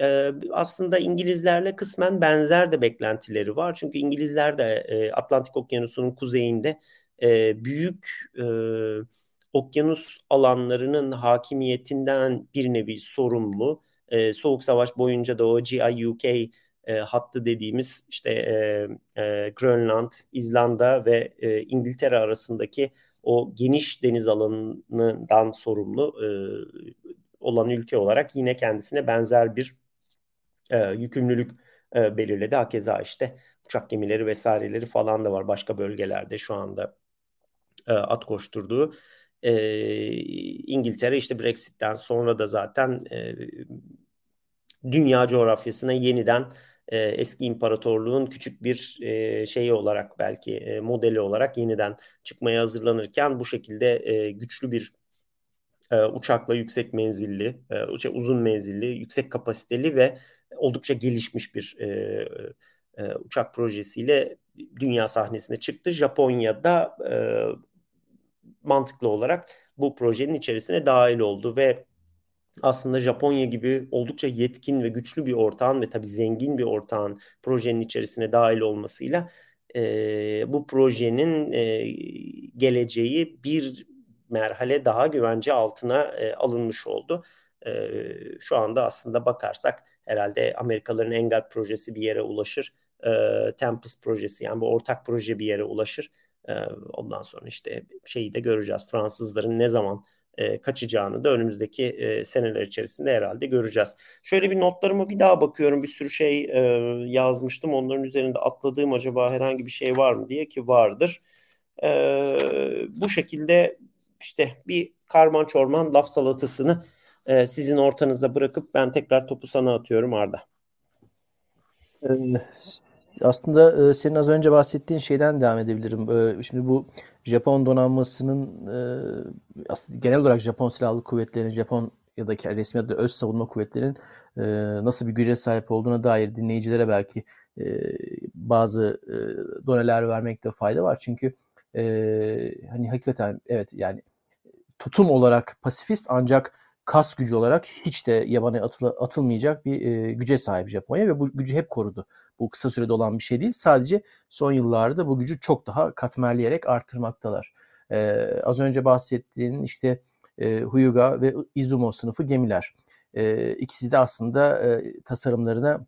[SPEAKER 3] E, aslında İngilizlerle kısmen benzer de beklentileri var. Çünkü İngilizler de e, Atlantik Okyanusu'nun kuzeyinde e, büyük e, okyanus alanlarının hakimiyetinden bir nevi sorumlu. E, Soğuk Savaş boyunca da o GIUK e, hattı dediğimiz işte e, e, Grönland, İzlanda ve e, İngiltere arasındaki o geniş deniz alanından sorumlu e, olan ülke olarak yine kendisine benzer bir e, yükümlülük e, belirledi. Hakeza işte uçak gemileri vesaireleri falan da var başka bölgelerde şu anda e, at koşturduğu. E, İngiltere işte Brexit'ten sonra da zaten e, dünya coğrafyasına yeniden e, eski imparatorluğun küçük bir e, şeyi olarak belki e, modeli olarak yeniden çıkmaya hazırlanırken bu şekilde e, güçlü bir e, uçakla yüksek menzilli, e, şey, uzun menzilli, yüksek kapasiteli ve oldukça gelişmiş bir e, e, uçak projesiyle dünya sahnesine çıktı. Japonya'da e, mantıklı olarak bu projenin içerisine dahil oldu ve aslında Japonya gibi oldukça yetkin ve güçlü bir ortağın ve tabii zengin bir ortağın projenin içerisine dahil olmasıyla e, bu projenin e, geleceği bir merhale daha güvence altına e, alınmış oldu. E, şu anda aslında bakarsak herhalde Amerikalıların Engel projesi bir yere ulaşır. E, Tempest projesi yani bu ortak proje bir yere ulaşır. E, ondan sonra işte şeyi de göreceğiz. Fransızların ne zaman e, kaçacağını da önümüzdeki e, seneler içerisinde herhalde göreceğiz. Şöyle bir notlarıma bir daha bakıyorum. Bir sürü şey e, yazmıştım. Onların üzerinde atladığım acaba herhangi bir şey var mı diye ki vardır. E, bu şekilde işte bir karman çorman laf salatısını e, sizin ortanıza bırakıp ben tekrar topu sana atıyorum Arda.
[SPEAKER 1] Ee, aslında e, senin az önce bahsettiğin şeyden devam edebilirim. E, şimdi bu Japon donanmasının e, genel olarak Japon Silahlı Kuvvetleri'nin, Japon ya da resmi adı öz savunma kuvvetlerinin nasıl bir güce sahip olduğuna dair dinleyicilere belki bazı doneler vermekte fayda var. Çünkü hani hakikaten evet yani tutum olarak pasifist ancak kas gücü olarak hiç de yabana atıl, atılmayacak bir e, güce sahip Japonya ve bu gücü hep korudu. Bu kısa sürede olan bir şey değil. Sadece son yıllarda bu gücü çok daha katmerleyerek artırmaktalar. E, az önce bahsettiğin işte e, Hyuga ve Izumo sınıfı gemiler. E, ikisi de aslında e, tasarımlarına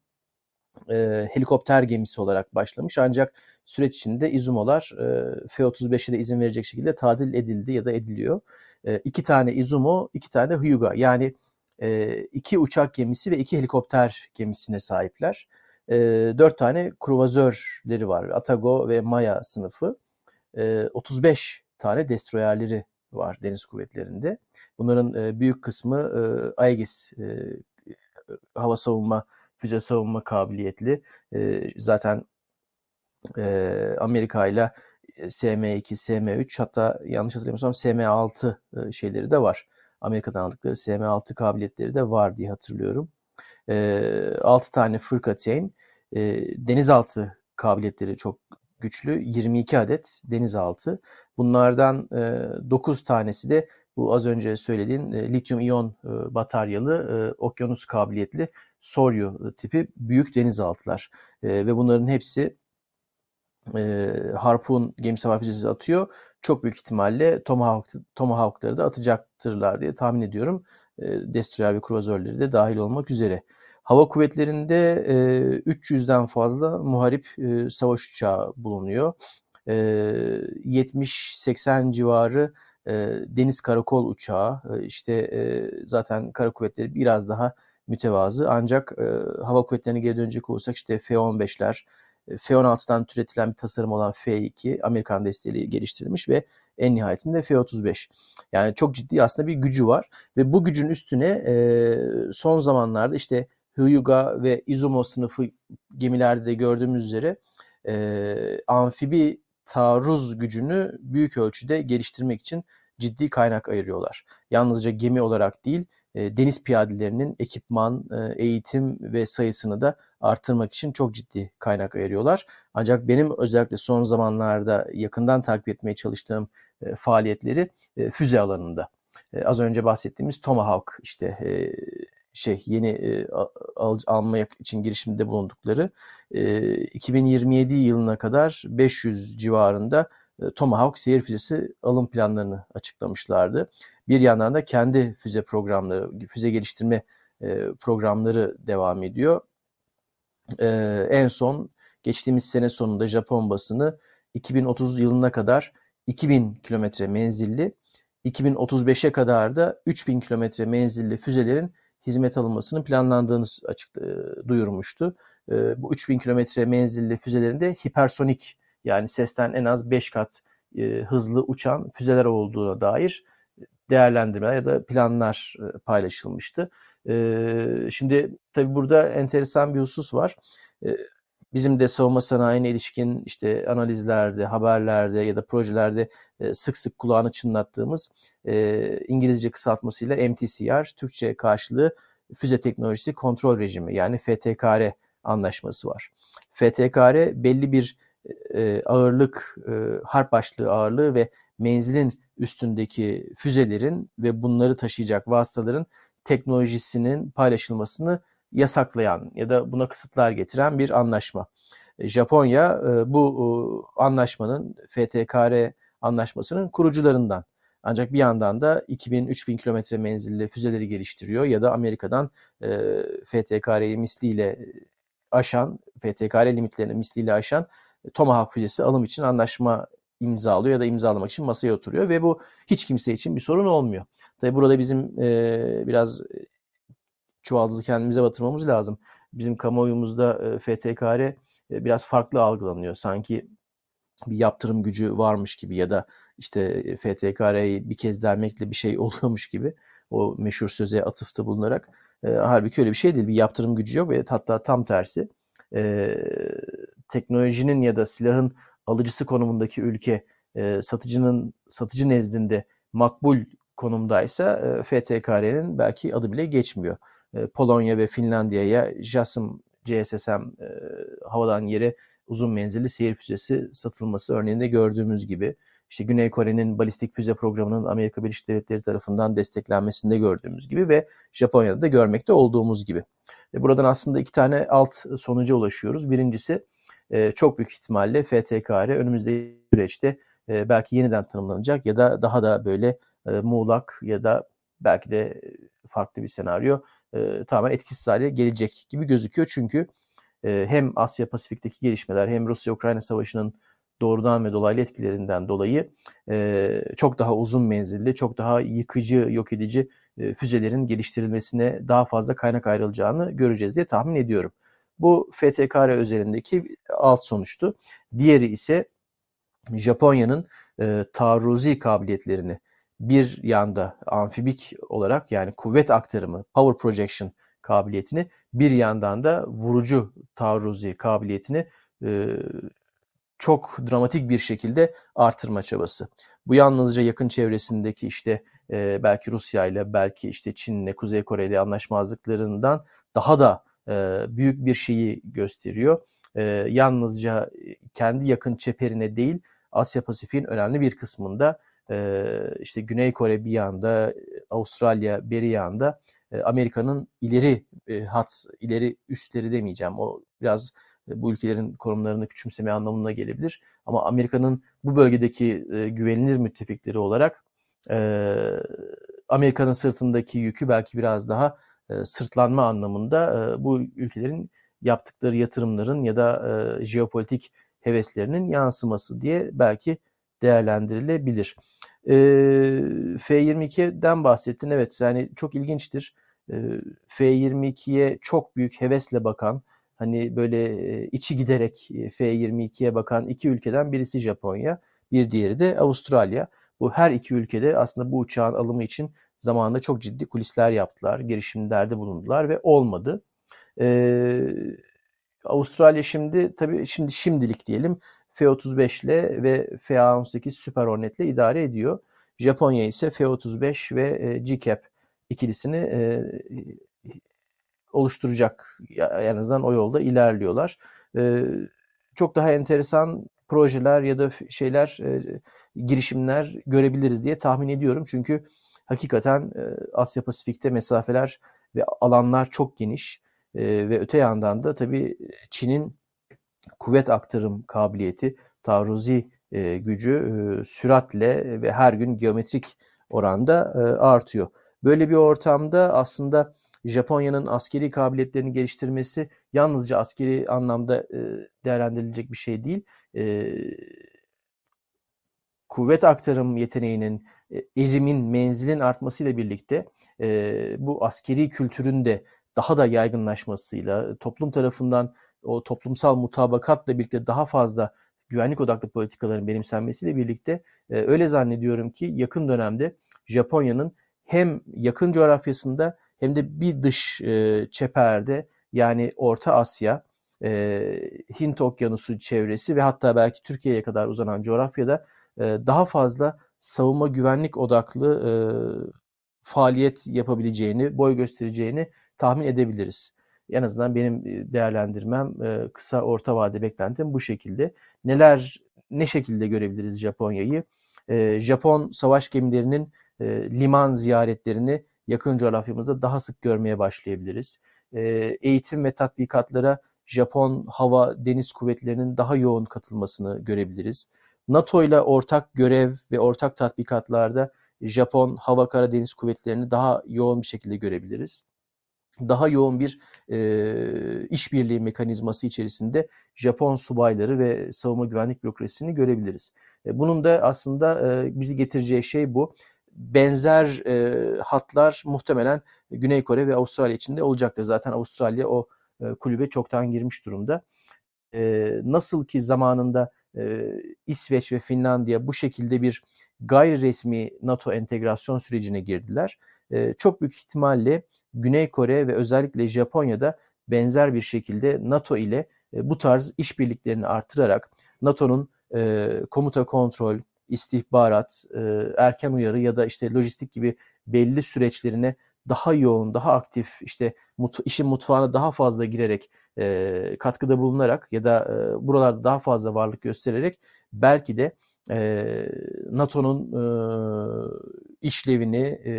[SPEAKER 1] e, helikopter gemisi olarak başlamış. Ancak süreç içinde Izumo'lar e, F-35'e de izin verecek şekilde tadil edildi ya da ediliyor. E, iki tane Izumo, iki tane Hyuga. Yani e, iki uçak gemisi ve iki helikopter gemisine sahipler. E, dört tane kruvazörleri var. Atago ve Maya sınıfı. E, 35 tane destroyerleri var deniz kuvvetlerinde. Bunların e, büyük kısmı e, Aegis e, hava savunma, füze savunma kabiliyetli. E, zaten e, Amerika ile SM2, SM3 hatta yanlış hatırlamıyorsam SM6 e, şeyleri de var. Amerika'dan aldıkları SM6 kabiliyetleri de var diye hatırlıyorum. E, 6 tane fırkateyn, e, denizaltı kabiliyetleri çok güçlü. 22 adet denizaltı. Bunlardan e, 9 tanesi de bu az önce söylediğin e, lityum iyon e, bataryalı e, okyanus kabiliyetli Soryu tipi büyük denizaltılar. E, ve bunların hepsi e, Harpoon gemi savar atıyor. Çok büyük ihtimalle Tomahawk, Tomahawk'ları da atacaktırlar diye tahmin ediyorum. E, destroyer ve kruvazörleri de dahil olmak üzere. Hava kuvvetlerinde e, 300'den fazla muharip e, savaş uçağı bulunuyor. E, 70-80 civarı e, deniz karakol uçağı. E, işte e, zaten kara kuvvetleri biraz daha mütevazı. Ancak e, hava kuvvetlerine geri dönecek olursak işte F-15'ler, F-16'dan türetilen bir tasarım olan F-2 Amerikan desteğiyle geliştirilmiş ve en nihayetinde F-35. Yani çok ciddi aslında bir gücü var ve bu gücün üstüne e, son zamanlarda işte Hyuga ve Izumo sınıfı gemilerde de gördüğümüz üzere e, amfibi taarruz gücünü büyük ölçüde geliştirmek için ciddi kaynak ayırıyorlar. Yalnızca gemi olarak değil, e, deniz piyadelerinin ekipman, e, eğitim ve sayısını da artırmak için çok ciddi kaynak ayırıyorlar. Ancak benim özellikle son zamanlarda yakından takip etmeye çalıştığım e, faaliyetleri füze alanında. Az önce bahsettiğimiz Tomahawk işte şey yeni e, al, almak için girişimde bulundukları e, 2027 yılına kadar 500 civarında Tomahawk seyir füzesi alım planlarını açıklamışlardı. Bir yandan da kendi füze programları, füze geliştirme e, programları devam ediyor. e, en son geçtiğimiz sene sonunda Japon basını 2030 yılına kadar 2000 kilometre menzilli, 2035'e kadar da 3000 kilometre menzilli füzelerin hizmet alınmasının planlandığını açık e, duyurmuştu. E, bu 3000 kilometre menzilli füzelerin de hipersonik yani sesten en az 5 kat e, hızlı uçan füzeler olduğuna dair değerlendirmeler ya da planlar e, paylaşılmıştı. E, şimdi tabii burada enteresan bir husus var. E, bizim de savunma sanayine ilişkin işte analizlerde, haberlerde ya da projelerde sık sık kulağını çınlattığımız İngilizce kısaltmasıyla MTCR, Türkçe karşılığı Füze Teknolojisi Kontrol Rejimi yani FTKR anlaşması var. FTKR belli bir ağırlık, harp başlığı ağırlığı ve menzilin üstündeki füzelerin ve bunları taşıyacak vasıtaların teknolojisinin paylaşılmasını yasaklayan ya da buna kısıtlar getiren bir anlaşma. E, Japonya e, bu anlaşmanın FTKR anlaşmasının kurucularından. Ancak bir yandan da 2000-3000 kilometre menzilli füzeleri geliştiriyor ya da Amerika'dan e, misliyle aşan, FTKR limitlerini misliyle aşan Tomahawk füzesi alım için anlaşma imzalıyor ya da imzalamak için masaya oturuyor ve bu hiç kimse için bir sorun olmuyor. Tabi burada bizim e, biraz çuvaldızı kendimize batırmamız lazım. Bizim kamuoyumuzda e, FTKR e, biraz farklı algılanıyor. Sanki bir yaptırım gücü varmış gibi ya da işte FTKR'yi bir kez dermekle bir şey oluyormuş gibi o meşhur söze atıfta bulunarak. E, halbuki öyle bir şey değil. Bir yaptırım gücü yok ve hatta tam tersi e, teknolojinin ya da silahın alıcısı konumundaki ülke e, satıcının satıcı nezdinde makbul konumdaysa e, FTKR'nin belki adı bile geçmiyor. E, Polonya ve Finlandiya'ya JASM, GSSM e, havadan yere uzun menzilli seyir füzesi satılması örneğinde gördüğümüz gibi işte Güney Kore'nin balistik füze programının Amerika Birleşik Devletleri tarafından desteklenmesinde gördüğümüz gibi ve Japonya'da da görmekte olduğumuz gibi. E buradan aslında iki tane alt sonuca ulaşıyoruz. Birincisi e, çok büyük ihtimalle FTKR önümüzdeki süreçte e, belki yeniden tanımlanacak ya da daha da böyle e, muğlak ya da belki de farklı bir senaryo e, tamamen etkisiz hale gelecek gibi gözüküyor. Çünkü e, hem Asya Pasifik'teki gelişmeler hem Rusya-Ukrayna savaşının doğrudan ve dolaylı etkilerinden dolayı e, çok daha uzun menzilli, çok daha yıkıcı, yok edici e, füzelerin geliştirilmesine daha fazla kaynak ayrılacağını göreceğiz diye tahmin ediyorum. Bu FTKR üzerindeki alt sonuçtu. Diğeri ise Japonya'nın e, taarruzi kabiliyetlerini bir yanda amfibik olarak yani kuvvet aktarımı, power projection kabiliyetini bir yandan da vurucu taarruzi kabiliyetini e, çok dramatik bir şekilde artırma çabası. Bu yalnızca yakın çevresindeki işte e, belki Rusya ile belki işte Çin ile Kuzey Kore anlaşmazlıklarından daha da büyük bir şeyi gösteriyor. Yalnızca kendi yakın çeperine değil Asya Pasifik'in önemli bir kısmında işte Güney Kore bir yanda, Avustralya beri yanda Amerika'nın ileri hat, ileri üstleri demeyeceğim. O biraz bu ülkelerin konumlarını küçümseme anlamına gelebilir. Ama Amerika'nın bu bölgedeki güvenilir müttefikleri olarak Amerika'nın sırtındaki yükü belki biraz daha sırtlanma anlamında bu ülkelerin yaptıkları yatırımların ya da jeopolitik heveslerinin yansıması diye belki değerlendirilebilir. E, F-22'den bahsettin. Evet yani çok ilginçtir. E, F-22'ye çok büyük hevesle bakan, hani böyle içi giderek F-22'ye bakan iki ülkeden birisi Japonya, bir diğeri de Avustralya. Bu her iki ülkede aslında bu uçağın alımı için zamanında çok ciddi kulisler yaptılar, girişimlerde bulundular ve olmadı. Ee, Avustralya şimdi tabii şimdi şimdilik diyelim F-35 ile ve F-18 Super Hornet ile idare ediyor. Japonya ise F-35 ve e, GCAP ikilisini e, oluşturacak. En azından o yolda ilerliyorlar. E, çok daha enteresan projeler ya da şeyler, e, girişimler görebiliriz diye tahmin ediyorum. Çünkü hakikaten e, Asya Pasifik'te mesafeler ve alanlar çok geniş e, ve öte yandan da tabii Çin'in kuvvet aktarım kabiliyeti, taarruzi e, gücü süratle ve her gün geometrik oranda artıyor. Böyle bir ortamda aslında Japonya'nın askeri kabiliyetlerini geliştirmesi yalnızca askeri anlamda değerlendirilecek bir şey değil. Kuvvet aktarım yeteneğinin, e, erimin, menzilin artmasıyla birlikte e, bu askeri kültürün de daha da yaygınlaşmasıyla toplum tarafından o toplumsal mutabakatla birlikte daha fazla güvenlik odaklı politikaların benimsenmesiyle birlikte e, öyle zannediyorum ki yakın dönemde Japonya'nın hem yakın coğrafyasında hem de bir dış e, çeperde yani Orta Asya, e, Hint Okyanusu çevresi ve hatta belki Türkiye'ye kadar uzanan coğrafyada daha fazla savunma güvenlik odaklı faaliyet yapabileceğini, boy göstereceğini tahmin edebiliriz. En azından benim değerlendirmem kısa orta vade beklentim bu şekilde. Neler ne şekilde görebiliriz Japonya'yı? Japon savaş gemilerinin liman ziyaretlerini yakın coğrafyamızda daha sık görmeye başlayabiliriz. Eğitim ve tatbikatlara Japon hava deniz kuvvetlerinin daha yoğun katılmasını görebiliriz. NATO ile ortak görev ve ortak tatbikatlarda Japon hava kara deniz kuvvetlerini daha yoğun bir şekilde görebiliriz daha yoğun bir e, işbirliği mekanizması içerisinde Japon subayları ve savunma güvenlik bürokrasisini görebiliriz. E, bunun da aslında e, bizi getireceği şey bu. Benzer e, hatlar muhtemelen Güney Kore ve Avustralya için de olacaktır. Zaten Avustralya o e, kulübe çoktan girmiş durumda. E, nasıl ki zamanında e, İsveç ve Finlandiya bu şekilde bir gayri resmi NATO entegrasyon sürecine girdiler. E, çok büyük ihtimalle Güney Kore ve özellikle Japonya'da benzer bir şekilde NATO ile e, bu tarz işbirliklerini artırarak NATO'nun e, komuta kontrol, istihbarat, e, erken uyarı ya da işte lojistik gibi belli süreçlerine daha yoğun, daha aktif, işte mut, işin mutfağına daha fazla girerek, e, katkıda bulunarak ya da e, buralarda daha fazla varlık göstererek belki de e, NATO'nun e, işlevini, e,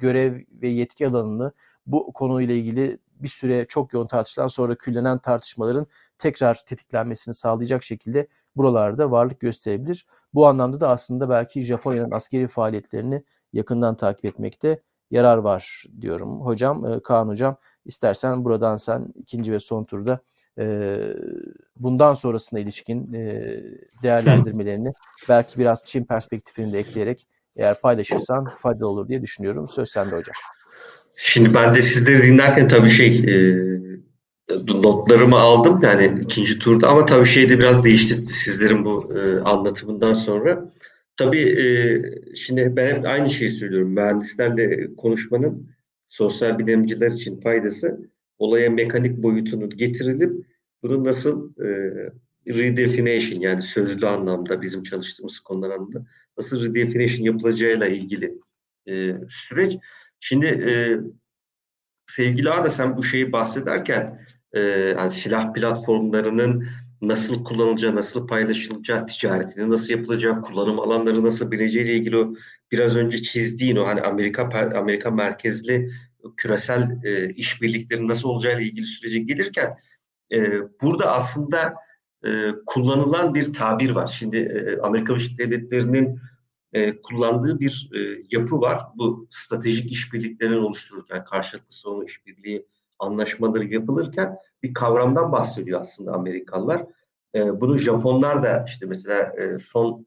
[SPEAKER 1] görev ve yetki alanını bu konuyla ilgili bir süre çok yoğun tartışılan sonra küllenen tartışmaların tekrar tetiklenmesini sağlayacak şekilde buralarda varlık gösterebilir. Bu anlamda da aslında belki Japonya'nın askeri faaliyetlerini yakından takip etmekte yarar var diyorum. Hocam, e, Kaan Hocam istersen buradan sen ikinci ve son turda e, bundan sonrasına ilişkin e, değerlendirmelerini belki biraz Çin perspektifini de ekleyerek eğer paylaşırsan faydalı olur diye düşünüyorum. Söz sende hocam.
[SPEAKER 2] Şimdi ben de sizleri dinlerken tabii şey e, notlarımı aldım yani ikinci turda ama tabii şey de biraz değişti sizlerin bu e, anlatımından sonra. Tabii e, şimdi ben hep aynı şeyi söylüyorum. Mühendislerle konuşmanın sosyal bilimciler için faydası olaya mekanik boyutunu getirilip bunu nasıl e, redefinition yani sözlü anlamda bizim çalıştığımız konular anlamda nasıl redefinition yapılacağıyla ilgili e, süreç. Şimdi e, sevgili Arda sen bu şeyi bahsederken e, yani silah platformlarının nasıl kullanılacağı, nasıl paylaşılacağı, ticaretini nasıl yapılacağı, kullanım alanları nasıl bileceğiyle ilgili o biraz önce çizdiğin o hani Amerika Amerika merkezli küresel e, işbirlikleri nasıl olacağıyla ilgili sürece gelirken e, burada aslında e, kullanılan bir tabir var. Şimdi e, Amerika Birleşik Devletleri'nin e, kullandığı bir e, yapı var. Bu stratejik işbirliklerini oluştururken, karşılıklı savunma işbirliği anlaşmaları yapılırken bir kavramdan bahsediyor aslında Amerikalılar. E, bunu Japonlar da işte mesela e, son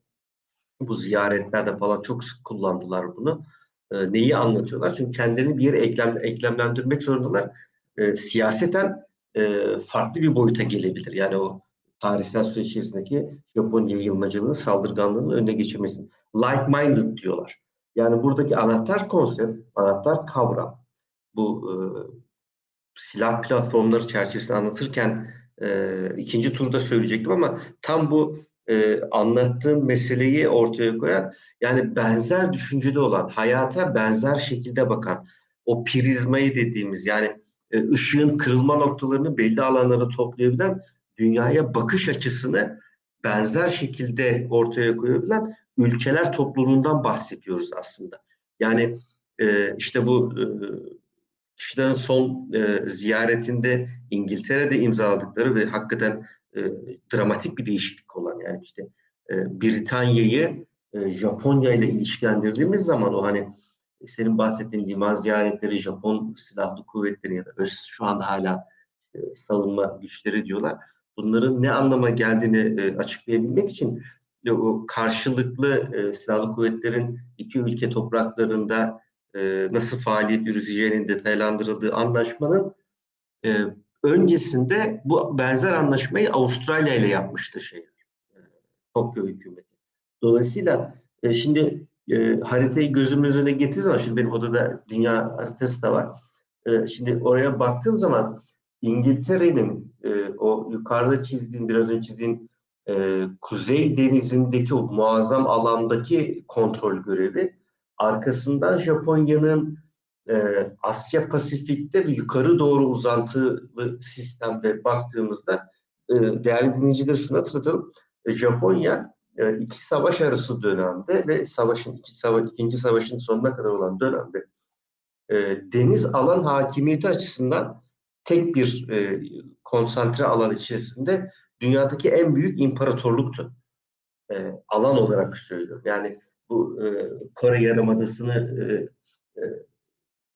[SPEAKER 2] bu ziyaretlerde falan çok sık kullandılar bunu. E, neyi anlatıyorlar? Çünkü kendilerini bir yere eklem, eklemlendirmek zorundalar. E, siyaseten e, farklı bir boyuta gelebilir. Yani o tarihsel süreç içerisindeki Japon yayılmacılığının, saldırganlığının önüne geçirmesi. Like-minded diyorlar. Yani buradaki anahtar konsept, anahtar kavram bu e, silah platformları çerçevesinde anlatırken e, ikinci turda söyleyecektim ama tam bu e, anlattığım meseleyi ortaya koyan yani benzer düşüncede olan, hayata benzer şekilde bakan o prizmayı dediğimiz yani e, ışığın kırılma noktalarını belli alanlara toplayabilen dünyaya bakış açısını benzer şekilde ortaya koyabilen ülkeler topluluğundan bahsediyoruz aslında. Yani e, işte bu e, kişilerin son e, ziyaretinde İngiltere'de imzaladıkları ve hakikaten e, dramatik bir değişiklik olan yani işte e, Britanya'yı e, Japonya ile ilişkilendirdiğimiz zaman o hani senin bahsettiğin liman ziyaretleri, Japon silahlı kuvvetleri ya da öz, şu anda hala işte, savunma güçleri diyorlar. Bunların ne anlama geldiğini e, açıklayabilmek için e, o karşılıklı e, silahlı kuvvetlerin iki ülke topraklarında e, nasıl faaliyet yürüteceğinin detaylandırıldığı anlaşmanın e, öncesinde bu benzer anlaşmayı Avustralya ile yapmıştı şey e, Tokyo hükümeti. Dolayısıyla e, şimdi e, haritayı gözümün önüne getirdiğim zaman şimdi benim odada dünya haritası da var. E, şimdi oraya baktığım zaman İngiltere'nin e, o yukarıda çizdiğim biraz önce çizdiğim e, Kuzey Denizi'ndeki o muazzam alandaki kontrol görevi arkasından Japonya'nın e, Asya Pasifik'te ve yukarı doğru uzantılı sistemde baktığımızda e, değerli dinleyiciler şunu hatırlatalım. E, Japonya e, iki savaş arası dönemde ve savaşın iki savaş, ikinci savaşın sonuna kadar olan dönemde e, deniz alan hakimiyeti açısından tek bir e, konsantre alan içerisinde dünyadaki en büyük imparatorluktu. E, alan olarak söylüyorum. Yani bu e, Kore Yarımadası'nı e, e,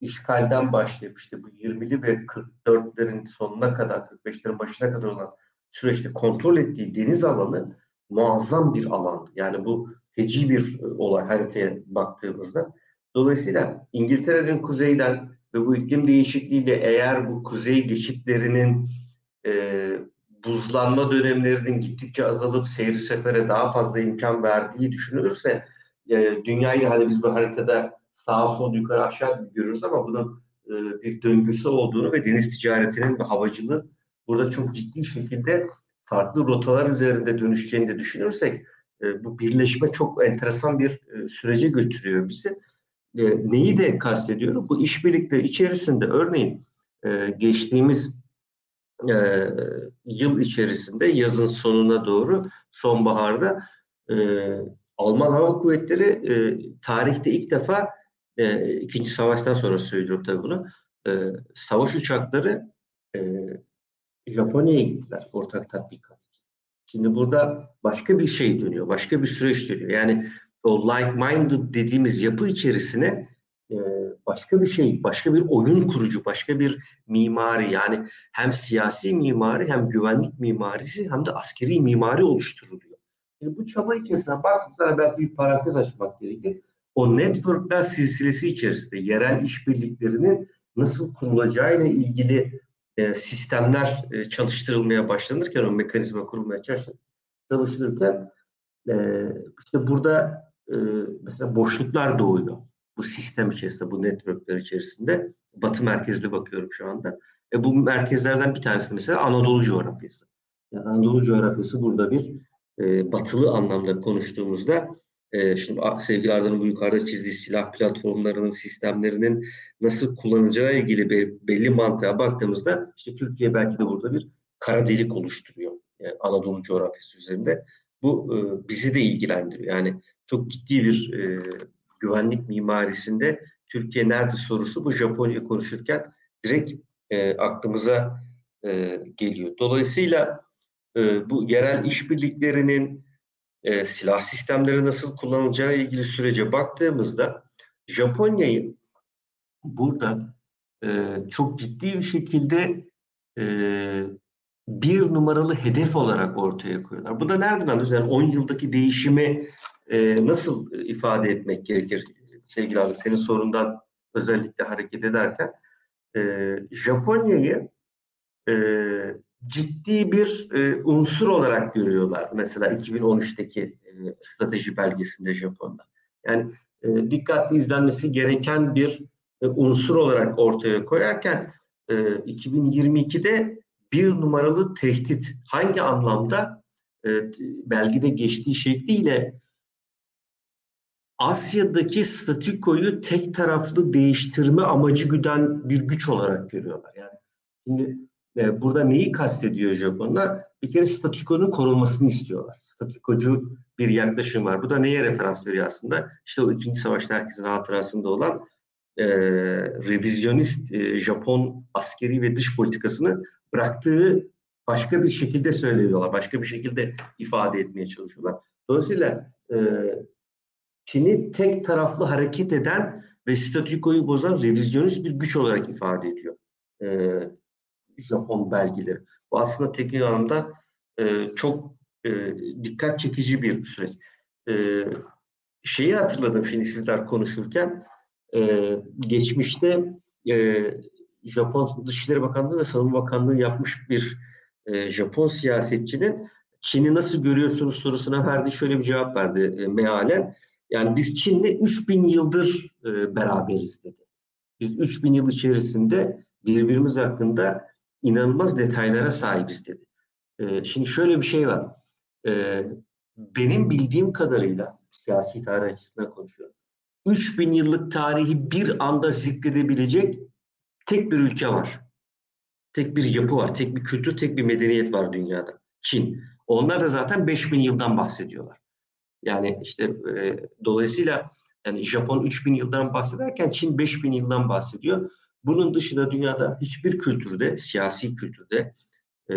[SPEAKER 2] işgalden başlayıp işte bu 20'li ve 44'lerin sonuna kadar, 45'lerin başına kadar olan süreçte kontrol ettiği deniz alanı muazzam bir alan. Yani bu feci bir e, olay haritaya baktığımızda. Dolayısıyla İngiltere'nin kuzeyden ve bu iklim değişikliğiyle eğer bu kuzey geçitlerinin e, buzlanma dönemlerinin gittikçe azalıp seyri sefere daha fazla imkan verdiği düşünülürse e, dünyayı hani biz bu haritada sağ sol yukarı aşağı görürüz ama bunun e, bir döngüsü olduğunu ve deniz ticaretinin ve havacılığın burada çok ciddi şekilde farklı rotalar üzerinde dönüşeceğini de düşünürsek e, bu birleşme çok enteresan bir e, sürece götürüyor bizi. E, neyi de kastediyorum? Bu işbirlikleri içerisinde örneğin e, geçtiğimiz e, yıl içerisinde yazın sonuna doğru sonbaharda e, Alman Hava Kuvvetleri e, tarihte ilk defa e, ikinci savaştan sonra söylüyorum tabii bunu e, savaş uçakları e, Japonya'ya gittiler ortak tatbikat. Şimdi burada başka bir şey dönüyor, başka bir süreç dönüyor. Yani o like-minded dediğimiz yapı içerisine e, başka bir şey, başka bir oyun kurucu, başka bir mimari yani hem siyasi mimari hem güvenlik mimarisi hem de askeri mimari oluşturuluyor. Şimdi bu çaba içerisinde baktığımızda belki bir parantez açmak gerekir. O networkler silsilesi içerisinde yerel işbirliklerinin nasıl kurulacağıyla ilgili e, sistemler e, çalıştırılmaya başlanırken, o mekanizma kurulmaya çalışılırken e, işte burada e, mesela boşluklar doğuyor. Bu sistem içerisinde, bu networkler içerisinde. Batı merkezli bakıyorum şu anda. E, bu merkezlerden bir tanesi mesela Anadolu coğrafyası. Yani Anadolu coğrafyası burada bir e, batılı anlamda konuştuğumuzda e, şimdi sevgili Arda'nın bu yukarıda çizdiği silah platformlarının, sistemlerinin nasıl kullanacağı ilgili bir, belli mantığa baktığımızda işte Türkiye belki de burada bir kara delik oluşturuyor yani Anadolu coğrafyası üzerinde. Bu e, bizi de ilgilendiriyor. Yani çok ciddi bir e, güvenlik mimarisinde Türkiye nerede sorusu bu Japonya konuşurken direkt e, aklımıza e, geliyor. Dolayısıyla e, bu yerel işbirliklerinin e, silah sistemleri nasıl kullanılacağı ilgili sürece baktığımızda Japonya'yı burada e, çok ciddi bir şekilde e, bir numaralı hedef olarak ortaya koyuyorlar. Bu da nereden alıyoruz? Yani 10 yıldaki değişimi e, nasıl ifade etmek gerekir? Sevgili abi senin sorundan özellikle hareket ederken e, Japonya'yı e, ciddi bir e, unsur olarak görüyorlar. Mesela 2013'teki e, strateji belgesinde Japon'da. Yani e, dikkatli izlenmesi gereken bir e, unsur olarak ortaya koyarken e, 2022'de bir numaralı tehdit hangi anlamda e, belgede geçtiği şekliyle Asya'daki statükoyu tek taraflı değiştirme amacı güden bir güç olarak görüyorlar. Yani şimdi e, burada neyi kastediyor Japonlar? Bir kere statükonun korunmasını istiyorlar. Statükocu bir yaklaşım var. Bu da neye referans veriyor aslında? İşte o ikinci savaşta herkesin hatırasında olan e, revizyonist e, Japon askeri ve dış politikasını bıraktığı başka bir şekilde söylüyorlar. Başka bir şekilde ifade etmeye çalışıyorlar. Dolayısıyla e, Çin'i tek taraflı hareket eden ve statükoyu bozan revizyonist bir güç olarak ifade ediyor e, Japon belgeleri. Bu aslında teknik anlamda e, çok e, dikkat çekici bir süreç. E, şeyi hatırladım şimdi sizler konuşurken e, geçmişte e, Japon Dışişleri Bakanlığı ve Savunma Bakanlığı yapmış bir e, Japon siyasetçinin Çin'i nasıl görüyorsunuz sorusuna verdiği şöyle bir cevap verdi e, mealen. Yani biz Çin'le 3000 yıldır e, beraberiz dedi. Biz 3000 yıl içerisinde birbirimiz hakkında inanılmaz detaylara sahibiz dedi. E, şimdi şöyle bir şey var. E, benim bildiğim kadarıyla siyasi tarih açısından konuşuyorum. 3000 yıllık tarihi bir anda zikredebilecek tek bir ülke var. Tek bir yapı var, tek bir kültür, tek bir medeniyet var dünyada. Çin. Onlar da zaten 5000 yıldan bahsediyorlar. Yani işte e, dolayısıyla yani Japon 3000 yıldan bahsederken Çin 5000 yıldan bahsediyor. Bunun dışında dünyada hiçbir kültürde, siyasi kültürde e,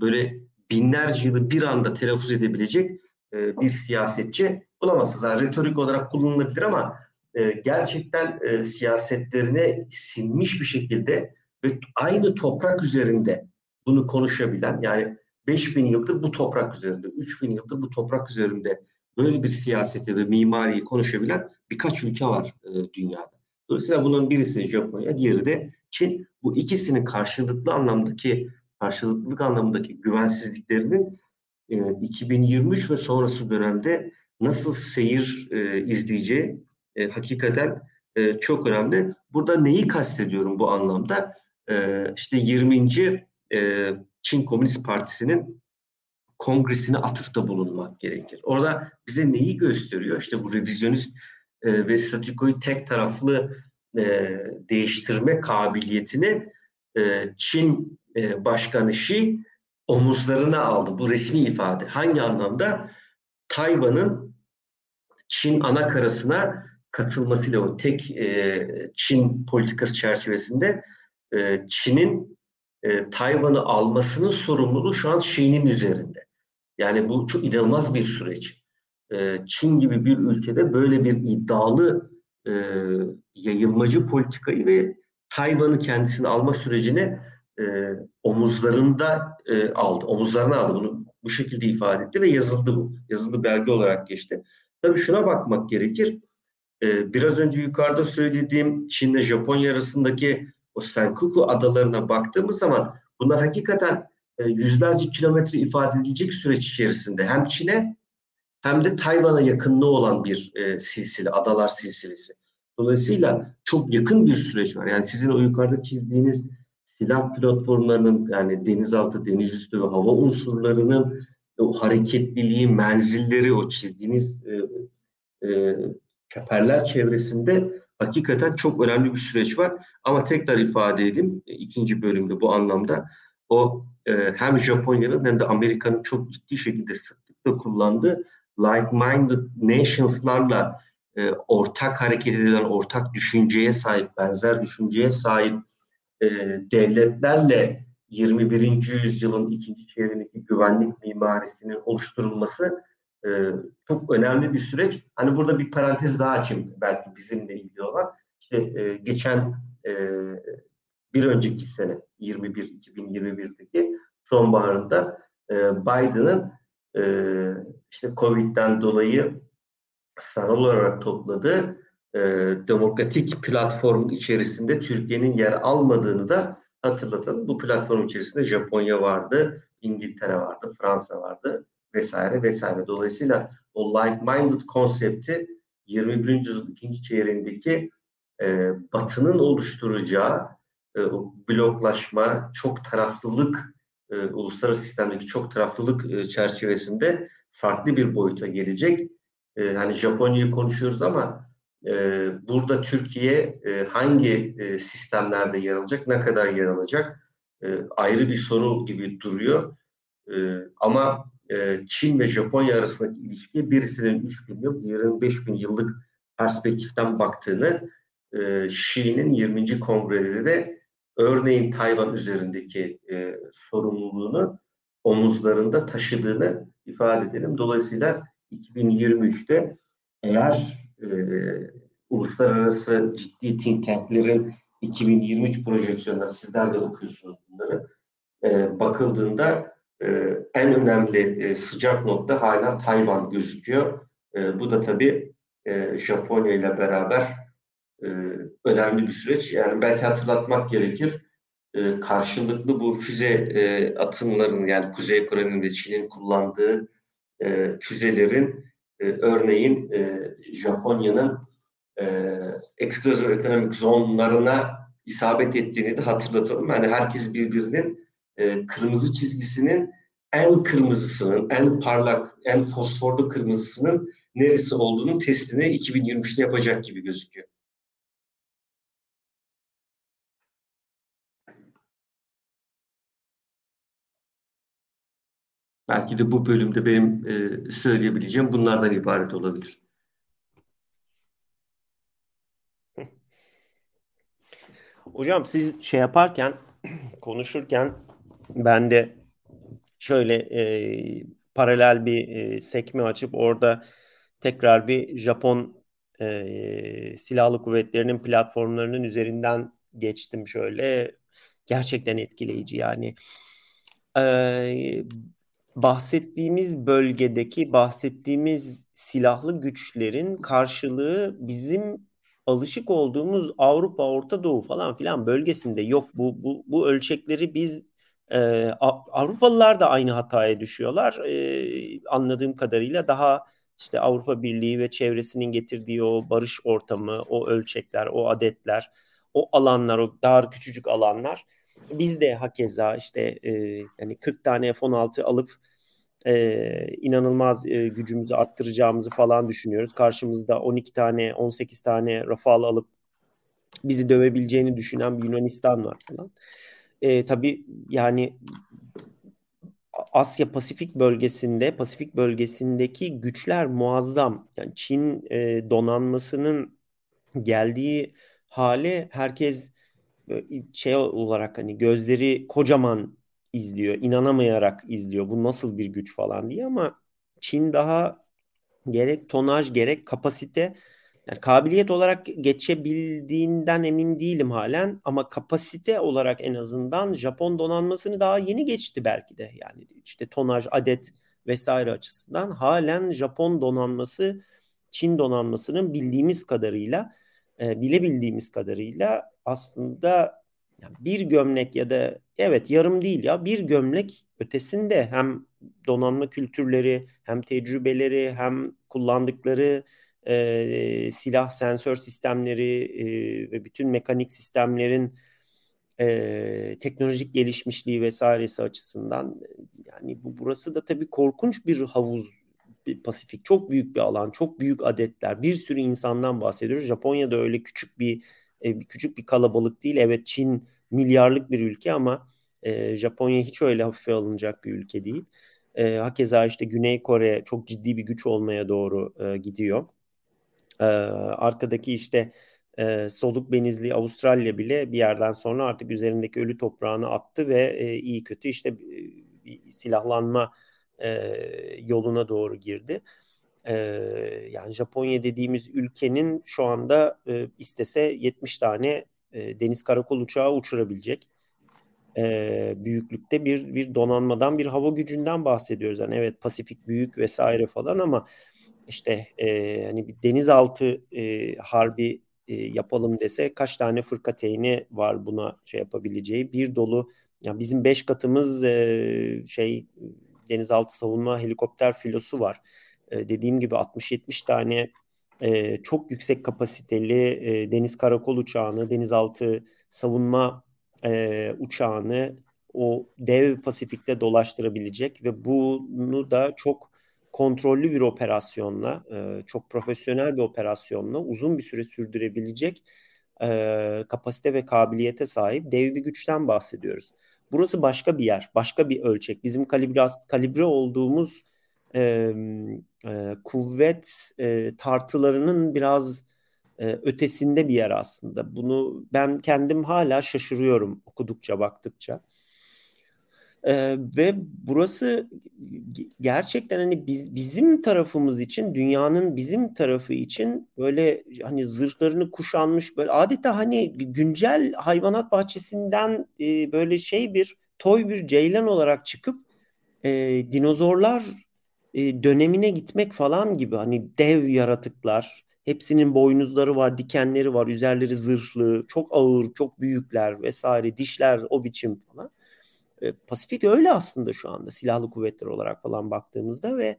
[SPEAKER 2] böyle binlerce yılı bir anda telaffuz edebilecek e, bir siyasetçi bulamazsınız. Yani retorik olarak kullanılabilir ama e, gerçekten e, siyasetlerine sinmiş bir şekilde ve aynı toprak üzerinde bunu konuşabilen yani 5000 yıldır bu toprak üzerinde, 3000 yıldır bu toprak üzerinde böyle bir siyaseti ve mimariyi konuşabilen birkaç ülke var e, dünyada. Dolayısıyla bunun birisi Japonya, diğeri de Çin. Bu ikisinin karşılıklı anlamdaki karşılıklılık anlamındaki güvensizliklerinin e, 2023 ve sonrası dönemde nasıl seyir e, izleyeceği e, hakikaten e, çok önemli. Burada neyi kastediyorum bu anlamda? E, işte 20. E, Çin Komünist Partisi'nin kongresine atıfta bulunmak gerekir. Orada bize neyi gösteriyor? İşte bu revizyonist e, ve statükoyu tek taraflı e, değiştirme kabiliyetini e, Çin e, Başkanı Xi omuzlarına aldı. Bu resmi ifade. Hangi anlamda? Tayvan'ın Çin ana karasına katılmasıyla o tek e, Çin politikası çerçevesinde e, Çin'in e, Tayvan'ı almasının sorumluluğu şu an Şi'nin üzerinde. Yani bu çok inanılmaz bir süreç. E, Çin gibi bir ülkede böyle bir iddialı e, yayılmacı politikayı ve Tayvan'ı kendisine alma sürecini e, omuzlarında e, aldı. Omuzlarına aldı bunu bu şekilde ifade etti ve yazıldı bu. Yazılı belge olarak geçti. Tabii şuna bakmak gerekir. Ee, biraz önce yukarıda söylediğim Çin ile Japonya arasındaki o Senkaku adalarına baktığımız zaman bunlar hakikaten e, yüzlerce kilometre ifade edilecek süreç içerisinde hem Çin'e hem de Tayvan'a yakınlığı olan bir e, silsile, adalar silsilesi. Dolayısıyla çok yakın bir süreç var. Yani sizin o yukarıda çizdiğiniz silah platformlarının yani denizaltı, denizüstü ve hava unsurlarının o hareketliliği, menzilleri, o çizdiğiniz e, e, çeperler çevresinde hakikaten çok önemli bir süreç var. Ama tekrar ifade edeyim e, ikinci bölümde bu anlamda o e, hem Japonya'nın hem de Amerika'nın çok ciddi şekilde sıklıkla kullandığı like-minded nations'larla e, ortak hareket edilen, ortak düşünceye sahip, benzer düşünceye sahip e, devletlerle 21. yüzyılın ikinci çeyreğindeki güvenlik mimarisinin oluşturulması e, çok önemli bir süreç. Hani burada bir parantez daha açayım belki bizimle ilgili olan. İşte e, geçen e, bir önceki sene 21 2021'deki sonbaharında e, Biden'ın e, işte Covid'den dolayı sanal olarak topladığı e, demokratik platform içerisinde Türkiye'nin yer almadığını da hatırlatalım. Bu platform içerisinde Japonya vardı, İngiltere vardı, Fransa vardı, vesaire vesaire. Dolayısıyla o like-minded konsepti 21. yüzyıl ikinci çeyreğindeki e, Batı'nın oluşturacağı e, o bloklaşma, çok taraflılık, e, uluslararası sistemdeki çok taraflılık e, çerçevesinde farklı bir boyuta gelecek. E, hani Japonya'yı konuşuyoruz ama e, burada Türkiye e, hangi e, sistemlerde yer alacak, ne kadar yer alacak e, ayrı bir soru gibi duruyor. E, ama e, Çin ve Japonya arasındaki ilişki birisinin 3000 yıl, diğerinin 5000 yıllık perspektiften baktığını e, Xi'nin 20. kongrede de örneğin Tayvan üzerindeki e, sorumluluğunu omuzlarında taşıdığını ifade edelim. Dolayısıyla 2023'te eğer e, uluslararası ciddi think tanklerin 2023 projeksiyonları sizler de okuyorsunuz bunları. E, bakıldığında e, en önemli e, sıcak nokta hala Tayvan gözüküyor. E, bu da tabii e, Japonya ile beraber e, önemli bir süreç. Yani belki hatırlatmak gerekir. E, karşılıklı bu füze e, atımlarının yani Kuzey Kore'nin ve Çin'in kullandığı e, füzelerin e, örneğin e, Japonya'nın e, exclusive economic zonlarına isabet ettiğini de hatırlatalım. Yani herkes birbirinin e, kırmızı çizgisinin en kırmızısının, en parlak, en fosforlu kırmızısının neresi olduğunun testini 2023'te yapacak gibi gözüküyor. Belki de bu bölümde benim e, söyleyebileceğim bunlardan ibaret olabilir.
[SPEAKER 3] Hocam siz şey yaparken, konuşurken ben de şöyle e, paralel bir e, sekme açıp orada tekrar bir Japon e, silahlı kuvvetlerinin platformlarının üzerinden geçtim şöyle. Gerçekten etkileyici yani. E, bahsettiğimiz bölgedeki bahsettiğimiz silahlı güçlerin karşılığı bizim alışık olduğumuz Avrupa, Orta Doğu falan filan bölgesinde yok. Bu bu bu ölçekleri biz e, Avrupalılar da aynı hataya düşüyorlar. E, anladığım kadarıyla daha işte Avrupa Birliği ve çevresinin getirdiği o barış ortamı, o ölçekler, o adetler, o alanlar, o dar küçücük alanlar biz de hakeza işte e, yani 40 tane F-16 alıp e, inanılmaz e, gücümüzü arttıracağımızı falan düşünüyoruz. Karşımızda 12 tane 18 tane Rafale alıp bizi dövebileceğini düşünen bir Yunanistan var falan. E, tabii yani Asya Pasifik bölgesinde, Pasifik bölgesindeki güçler muazzam. Yani Çin e, donanmasının geldiği hale herkes şey olarak hani gözleri kocaman izliyor, inanamayarak izliyor. Bu nasıl bir güç falan diye ama Çin daha gerek tonaj gerek kapasite yani kabiliyet olarak geçebildiğinden emin değilim halen ama kapasite olarak en azından Japon donanmasını daha yeni geçti belki de. Yani işte tonaj, adet vesaire açısından halen Japon donanması Çin donanmasının bildiğimiz kadarıyla e, bilebildiğimiz kadarıyla aslında bir gömlek ya da evet yarım değil ya bir gömlek ötesinde hem donanma kültürleri hem tecrübeleri hem kullandıkları e, silah sensör sistemleri e, ve bütün mekanik sistemlerin e, teknolojik gelişmişliği vesairesi açısından yani bu burası da tabii korkunç bir havuz Pasifik çok büyük bir alan çok büyük adetler bir sürü insandan bahsediyoruz Japonya'da öyle küçük bir e, küçük bir kalabalık değil evet Çin milyarlık bir ülke ama e, Japonya hiç öyle hafife alınacak bir ülke değil. E, hakeza işte Güney Kore çok ciddi bir güç olmaya doğru e, gidiyor. Arkadaki işte soluk benizli Avustralya bile bir yerden sonra artık üzerindeki ölü toprağını attı ve iyi kötü işte e, silahlanma e, yoluna doğru girdi. E, yani Japonya dediğimiz ülkenin şu anda e, istese 70 tane e, deniz karakol uçağı uçurabilecek e, büyüklükte bir bir donanmadan bir hava gücünden bahsediyoruz. Yani evet Pasifik büyük vesaire falan ama işte e, hani bir denizaltı e, harbi e, yapalım dese kaç tane fırkateyni var buna şey yapabileceği bir dolu yani bizim beş katımız e, şey denizaltı savunma helikopter filosu var. E, dediğim gibi 60-70 tane e, çok yüksek kapasiteli e, deniz karakol uçağını, denizaltı savunma e, uçağını o dev Pasifik'te dolaştırabilecek ve bunu da çok kontrollü bir operasyonla, e, çok profesyonel bir operasyonla uzun bir süre sürdürebilecek e, kapasite ve kabiliyete sahip dev bir güçten bahsediyoruz. Burası başka bir yer, başka bir ölçek. Bizim kalibre, kalibre olduğumuz e, e, kuvvet e, tartılarının biraz e, ötesinde bir yer aslında. Bunu ben kendim hala şaşırıyorum okudukça baktıkça. Ee, ve burası gerçekten hani biz bizim tarafımız için dünyanın bizim tarafı için böyle hani zırhlarını kuşanmış böyle adeta hani güncel hayvanat bahçesinden e, böyle şey bir toy bir ceylan olarak çıkıp e, dinozorlar e, dönemine gitmek falan gibi hani dev yaratıklar hepsinin boynuzları var dikenleri var üzerleri zırhlı çok ağır çok büyükler vesaire dişler o biçim falan e, Pasifik öyle aslında şu anda silahlı kuvvetler olarak falan baktığımızda ve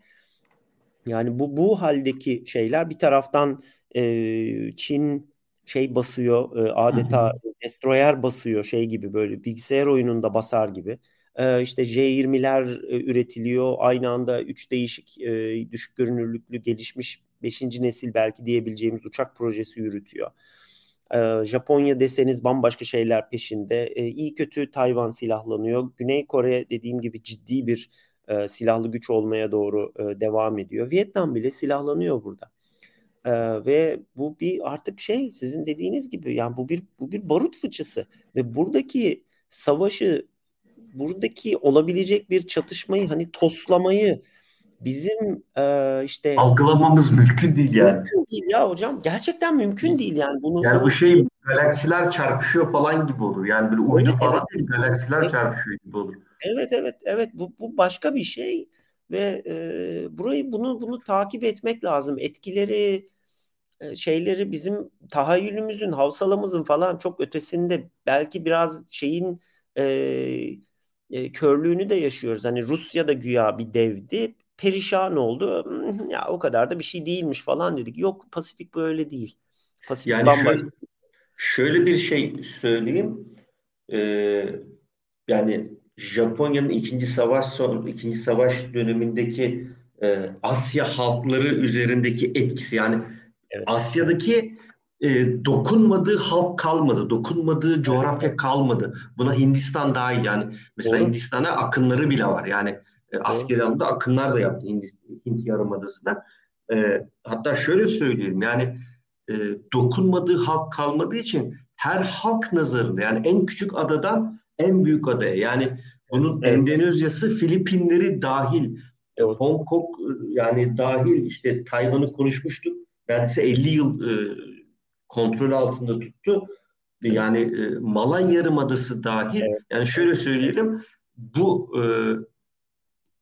[SPEAKER 3] yani bu bu haldeki şeyler bir taraftan e, Çin şey basıyor e, adeta destroyer basıyor şey gibi böyle bilgisayar oyununda basar gibi. E, işte J-20'ler e, üretiliyor aynı anda üç değişik e, düşük görünürlüklü gelişmiş beşinci nesil belki diyebileceğimiz uçak projesi yürütüyor. Japonya deseniz bambaşka şeyler peşinde. Ee, iyi kötü Tayvan silahlanıyor. Güney Kore dediğim gibi ciddi bir e, silahlı güç olmaya doğru e, devam ediyor. Vietnam bile silahlanıyor burada. Ve bu bir artık şey sizin dediğiniz gibi yani bu bir bu bir barut fıçısı ve buradaki savaşı buradaki olabilecek bir çatışmayı hani toslamayı bizim e, işte
[SPEAKER 2] algılamamız mümkün değil yani.
[SPEAKER 3] Mümkün değil ya hocam. Gerçekten mümkün değil yani bunu.
[SPEAKER 2] Yani bu şey galaksiler çarpışıyor falan gibi olur. Yani bir uydu evet, falan evet. değil galaksiler evet. çarpışıyor gibi olur.
[SPEAKER 3] Evet evet evet bu, bu başka bir şey ve e, burayı bunu bunu takip etmek lazım. Etkileri e, şeyleri bizim tahayyülümüzün, havsalamızın falan çok ötesinde belki biraz şeyin e, e, körlüğünü de yaşıyoruz. Hani Rusya da güya bir devdi perişan oldu. Hmm, ya o kadar da bir şey değilmiş falan dedik. Yok Pasifik böyle değil.
[SPEAKER 2] Pasifik yani bambaşka. Şöyle, şöyle bir şey söyleyeyim. Ee, yani Japonya'nın ikinci savaş son ikinci savaş dönemindeki e, Asya halkları üzerindeki etkisi yani evet. Asya'daki e, dokunmadığı halk kalmadı, dokunmadığı coğrafya kalmadı. Buna Hindistan dahil yani mesela Hindistan'a akınları bile var. Yani e, askeri anlamda akınlar da yaptı Hint, Hint Yarımadası'na. E, hatta şöyle söyleyeyim yani e, dokunmadığı halk kalmadığı için her halk nazarında yani en küçük adadan en büyük adaya yani bunun evet. Endonezya'sı Filipinleri dahil evet. Hong Kong yani dahil işte Tayvan'ı konuşmuştuk. Neredeyse 50 yıl e, kontrol altında tuttu. Yani e, Malay Yarımadası dahil evet. yani şöyle söyleyelim bu e,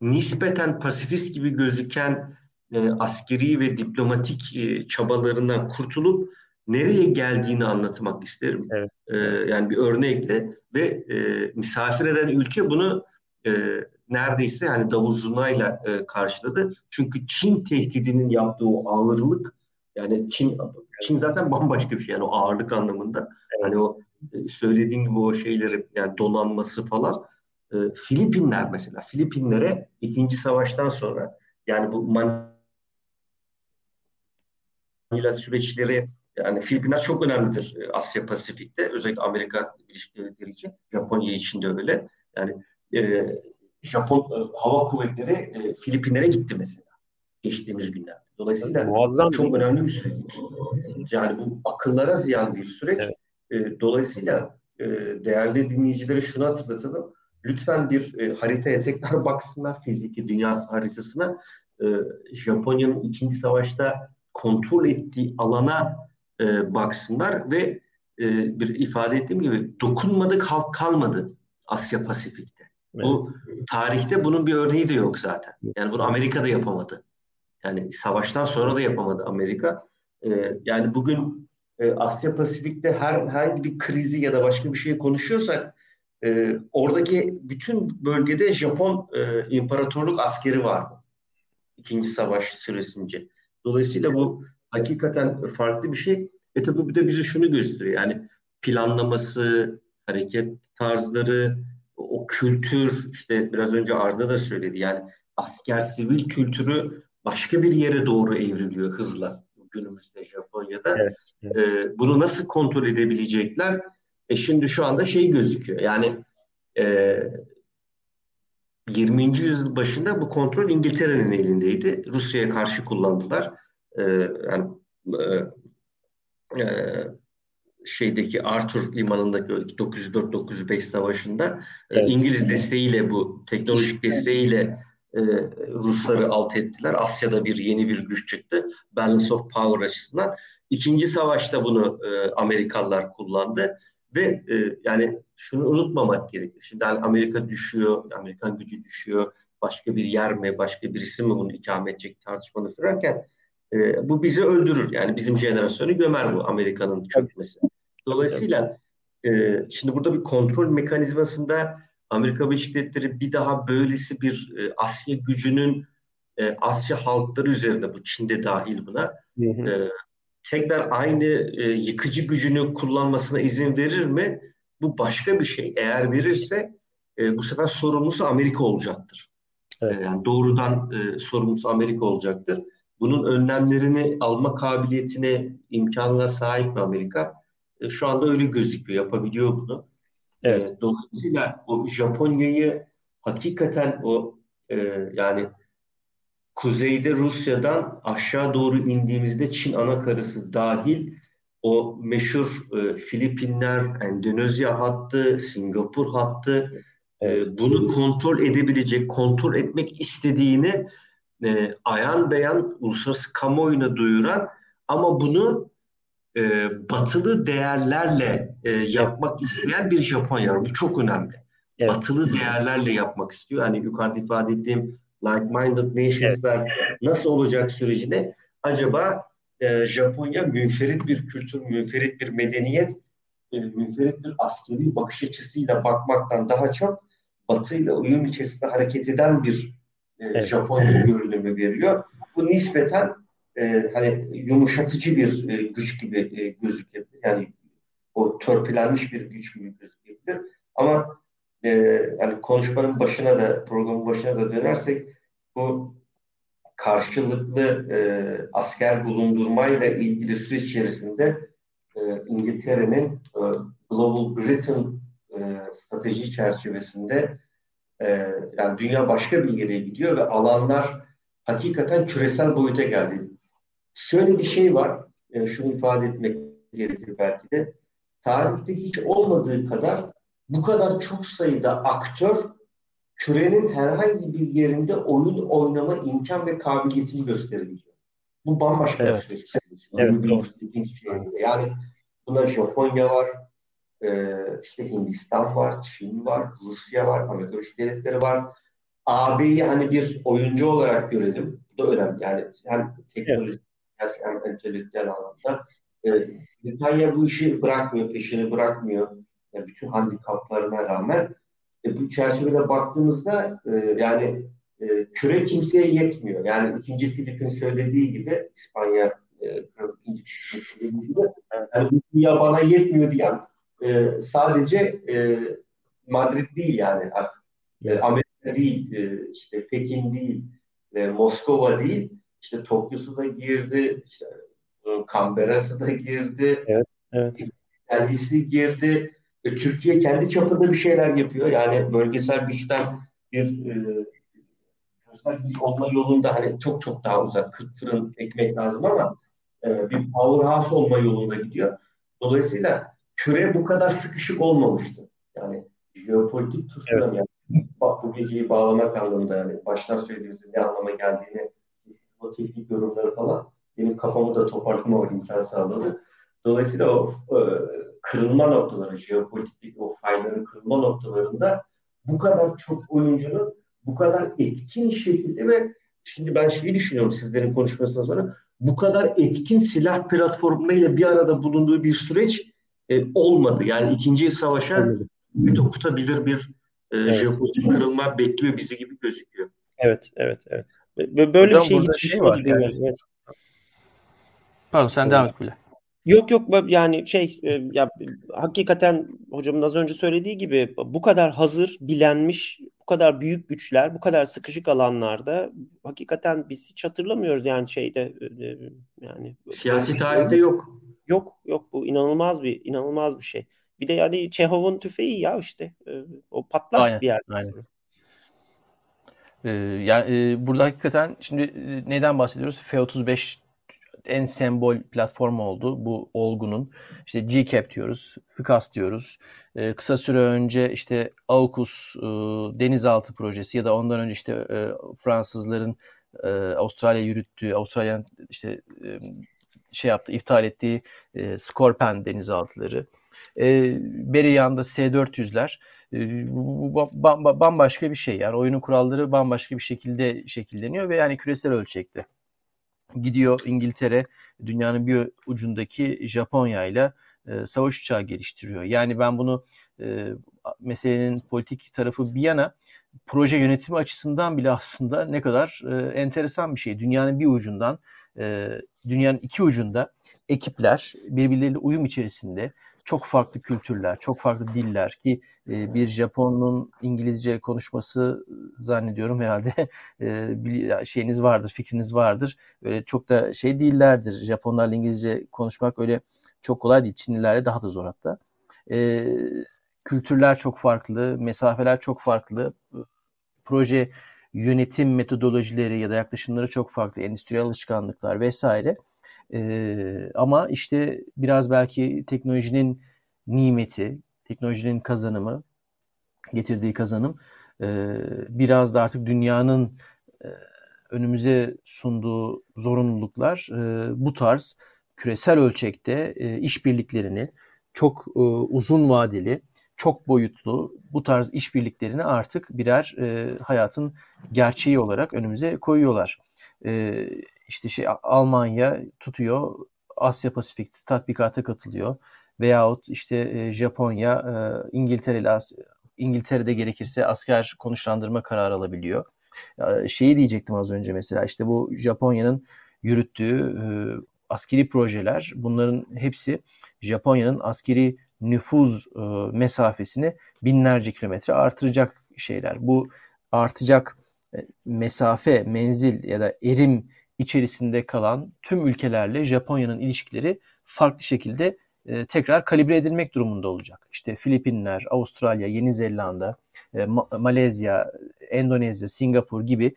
[SPEAKER 2] nispeten pasifist gibi gözüken e, askeri ve diplomatik e, çabalarından kurtulup nereye geldiğini anlatmak isterim. Evet. E, yani bir örnekle ve e, misafir eden ülke bunu e, neredeyse yani davul zurnayla e, karşıladı. Çünkü Çin tehdidinin yaptığı o ağırlık yani Çin Çin zaten bambaşka bir şey yani o ağırlık anlamında. Evet. Hani o e, söylediğin gibi o şeyleri yani donanması falan e, Filipinler mesela Filipinlere ikinci savaştan sonra yani bu Manila süreçleri yani Filipinler çok önemlidir e, Asya Pasifik'te özellikle Amerika Birleşik Devletleri için Japonya için de öyle yani e, Japon e, hava kuvvetleri e, Filipinlere gitti mesela geçtiğimiz günlerde. Dolayısıyla Muazzam çok önemli bir süreç. Yani bu akıllara ziyan bir süreç. Evet. E, dolayısıyla e, değerli dinleyicilere şunu hatırlatalım lütfen bir e, haritaya tekrar baksınlar fiziki dünya haritasına. E, Japonya'nın ikinci savaşta kontrol ettiği alana e, baksınlar ve e, bir ifade ettiğim gibi dokunmadık halk kalmadı Asya Pasifik'te. Evet. Bu tarihte bunun bir örneği de yok zaten. Yani bunu Amerika da yapamadı. Yani savaştan sonra da yapamadı Amerika. E, yani bugün e, Asya Pasifik'te her herhangi bir krizi ya da başka bir şey konuşuyorsak e, oradaki bütün bölgede Japon e, imparatorluk askeri var. İkinci savaş süresince. Dolayısıyla bu hakikaten farklı bir şey. E tabii bir de bize şunu gösteriyor. Yani planlaması, hareket tarzları, o kültür işte biraz önce Arda da söyledi. Yani asker sivil kültürü başka bir yere doğru evriliyor hızla günümüzde Japonya'da. Evet, evet. E, bunu nasıl kontrol edebilecekler? E şimdi şu anda şey gözüküyor. Yani e, 20. yüzyıl başında bu kontrol İngiltere'nin elindeydi. Rusya'ya karşı kullandılar. E, yani e, e, şeydeki Arthur limanındaki 904-905 savaşında evet. İngiliz desteğiyle bu teknolojik desteğiyle e, Rusları alt ettiler. Asya'da bir yeni bir güç çıktı. Balance of power açısından. İkinci savaşta bunu e, Amerikalılar kullandı ve e, yani şunu unutmamak gerekir. Şimdi yani Amerika düşüyor, Amerikan gücü düşüyor. Başka bir yer mi, başka birisi mi bunu ikame edecek tartışmanı sürerken e, bu bizi öldürür. Yani bizim jenerasyonu gömer bu Amerika'nın çökmesi. Dolayısıyla e, şimdi burada bir kontrol mekanizmasında Amerika Birleşik Devletleri bir daha böylesi bir e, Asya gücünün e, Asya halkları üzerinde bu Çin'de dahil buna hı hı. E, tekrar aynı e, yıkıcı gücünü kullanmasına izin verir mi? Bu başka bir şey. Eğer verirse e, bu sefer sorumlusu Amerika olacaktır. Evet. E, yani doğrudan e, sorumlusu Amerika olacaktır. Bunun önlemlerini alma kabiliyetine, imkanına sahip mi Amerika? E, şu anda öyle gözüküyor. Yapabiliyor bunu. Evet. E, dolayısıyla o Japonya'yı hakikaten o e, yani kuzeyde Rusya'dan aşağı doğru indiğimizde Çin anakarası dahil o meşhur e, Filipinler, Endonezya hattı, Singapur hattı e, bunu kontrol edebilecek, kontrol etmek istediğini e, ayan beyan uluslararası kamuoyuna duyuran ama bunu e, batılı değerlerle e, yapmak isteyen bir Japonya. Bu çok önemli. Evet. Batılı değerlerle yapmak istiyor. Hani yukarıda ifade ettiğim like-minded nations'lar evet. nasıl olacak sürecinde acaba e, Japonya münferit bir kültür, münferit bir medeniyet, e, münferit bir askeri bakış açısıyla bakmaktan daha çok Batı ile uyum içerisinde hareket eden bir e, evet. Japonya görünümü veriyor. Bu nispeten e, hani yumuşatıcı bir e, güç gibi e, gözükebilir. Yani o törpülenmiş bir güç gibi gözükebilir. Ama e, yani konuşmanın başına da programın başına da dönersek bu karşılıklı e, asker bulundurmayla ilgili süreç içerisinde e, İngiltere'nin e, Global Britain e, strateji çerçevesinde e, yani dünya başka bir yere gidiyor ve alanlar hakikaten küresel boyuta geldi. Şöyle bir şey var, e, şunu ifade etmek gerekir belki de. Tarihte hiç olmadığı kadar bu kadar çok sayıda aktör kürenin herhangi bir yerinde oyun oynama imkan ve kabiliyetini gösterebiliyor. Bu bambaşka evet. bir şey. Evet, şey. Yani buna Japonya var, e, işte Hindistan var, Çin var, Rusya var, Amerika Birleşik Devletleri var. AB'yi hani bir oyuncu olarak görelim. Bu da önemli. Yani hem teknoloji evet. hem entelektüel anlamda. E, Britanya bu işi bırakmıyor, peşini bırakmıyor. Yani bütün handikaplarına rağmen e, bu çerçevede baktığımızda e, yani e, küre kimseye yetmiyor. Yani ikinci Filip'in söylediği gibi İspanya e, Kral ikinci Filip'in söylediği gibi yani bu dünya bana yetmiyor diyen e, sadece e, Madrid değil yani artık. E, Amerika değil, e, işte Pekin değil, e, Moskova değil. İşte Tokyo'su da girdi, işte Canberra'sı da girdi. Evet, evet. Delhi'si girdi. E, Türkiye kendi çapında bir şeyler yapıyor. Yani bölgesel güçten bir e, bölgesel güç olma yolunda hani çok çok daha uzak. 40 fırın ekmek lazım ama e, bir powerhouse olma yolunda gidiyor. Dolayısıyla küre bu kadar sıkışık olmamıştı. Yani jeopolitik tsunami evet. yani, bak bu geceyi bağlamak anlamında yani baştan söylediğimizin ne anlama geldiğini o teknik yorumları falan benim kafamı da toparlama imkan sağladı. Dolayısıyla o e, kırılma noktaları, jeopolitik o fayların kırılma noktalarında bu kadar çok oyuncunun bu kadar etkin şekilde ve şimdi ben şeyi düşünüyorum sizlerin konuşmasından sonra bu kadar etkin silah platformlarıyla bir arada bulunduğu bir süreç e, olmadı. Yani ikinci savaşa bir okutabilir bir e, evet. jeopolitik kırılma bekliyor bizi gibi gözüküyor.
[SPEAKER 3] Evet, evet, evet. Böyle Hocam bir şey hiç şey var. Yani. Evet.
[SPEAKER 1] Pardon sen devam et Kubilay.
[SPEAKER 3] Yok yok yani şey e, ya hakikaten hocamın az önce söylediği gibi bu kadar hazır, bilenmiş, bu kadar büyük güçler, bu kadar sıkışık alanlarda hakikaten biz hiç hatırlamıyoruz yani şeyde e, e, yani
[SPEAKER 2] siyasi tarihte yok.
[SPEAKER 3] Yok yok bu inanılmaz bir inanılmaz bir şey. Bir de yani Çehov'un tüfeği ya işte o patlar aynen, bir yerde. Aynen.
[SPEAKER 1] Ee, yani e, burada hakikaten şimdi neden bahsediyoruz? F-35 en sembol platform oldu bu olgunun. İşte GCAP diyoruz, FICAS diyoruz. E, kısa süre önce işte AUKUS e, denizaltı projesi ya da ondan önce işte e, Fransızların e, Avustralya yürüttüğü, Avustralya'nın işte e, şey yaptı, iptal ettiği e, Scorpion denizaltıları. E, Beriyan'da S-400'ler e, bambaşka bir şey. Yani oyunun kuralları bambaşka bir şekilde şekilleniyor ve yani küresel ölçekte. Gidiyor İngiltere dünyanın bir ucundaki Japonya ile savaş uçağı geliştiriyor. Yani ben bunu e, meselenin politik tarafı bir yana proje yönetimi açısından bile aslında ne kadar e, enteresan bir şey. Dünyanın bir ucundan, e, dünyanın iki ucunda ekipler birbirleriyle uyum içerisinde çok farklı kültürler, çok farklı diller ki e, bir Japon'un İngilizce konuşması zannediyorum herhalde e, şeyiniz vardır, fikriniz vardır. Öyle çok da şey değillerdir. Japonlarla İngilizce konuşmak öyle çok kolay değil. Çinlilerle daha da zor hatta. E, kültürler çok farklı, mesafeler çok farklı. Proje yönetim metodolojileri ya da yaklaşımları çok farklı. Endüstriyel alışkanlıklar vesaire. E, ama işte biraz belki teknolojinin nimeti, teknolojinin kazanımı, getirdiği kazanım e, biraz da artık dünyanın e, önümüze sunduğu zorunluluklar e, bu tarz küresel ölçekte e, işbirliklerini çok e, uzun vadeli, çok boyutlu bu tarz işbirliklerini artık birer e, hayatın gerçeği olarak önümüze koyuyorlar. E, işte şey Almanya tutuyor Asya Pasifik'te tatbikata katılıyor veyahut işte e, Japonya e, İngiltere ile İngiltere'de gerekirse asker konuşlandırma kararı alabiliyor. Şeyi diyecektim az önce mesela işte bu Japonya'nın yürüttüğü e, askeri projeler bunların hepsi Japonya'nın askeri nüfuz mesafesini binlerce kilometre artıracak şeyler. Bu artacak mesafe, menzil ya da erim içerisinde kalan tüm ülkelerle Japonya'nın ilişkileri farklı şekilde e, tekrar kalibre edilmek durumunda olacak. İşte Filipinler, Avustralya, Yeni Zelanda, e, Ma- Malezya, Endonezya, Singapur gibi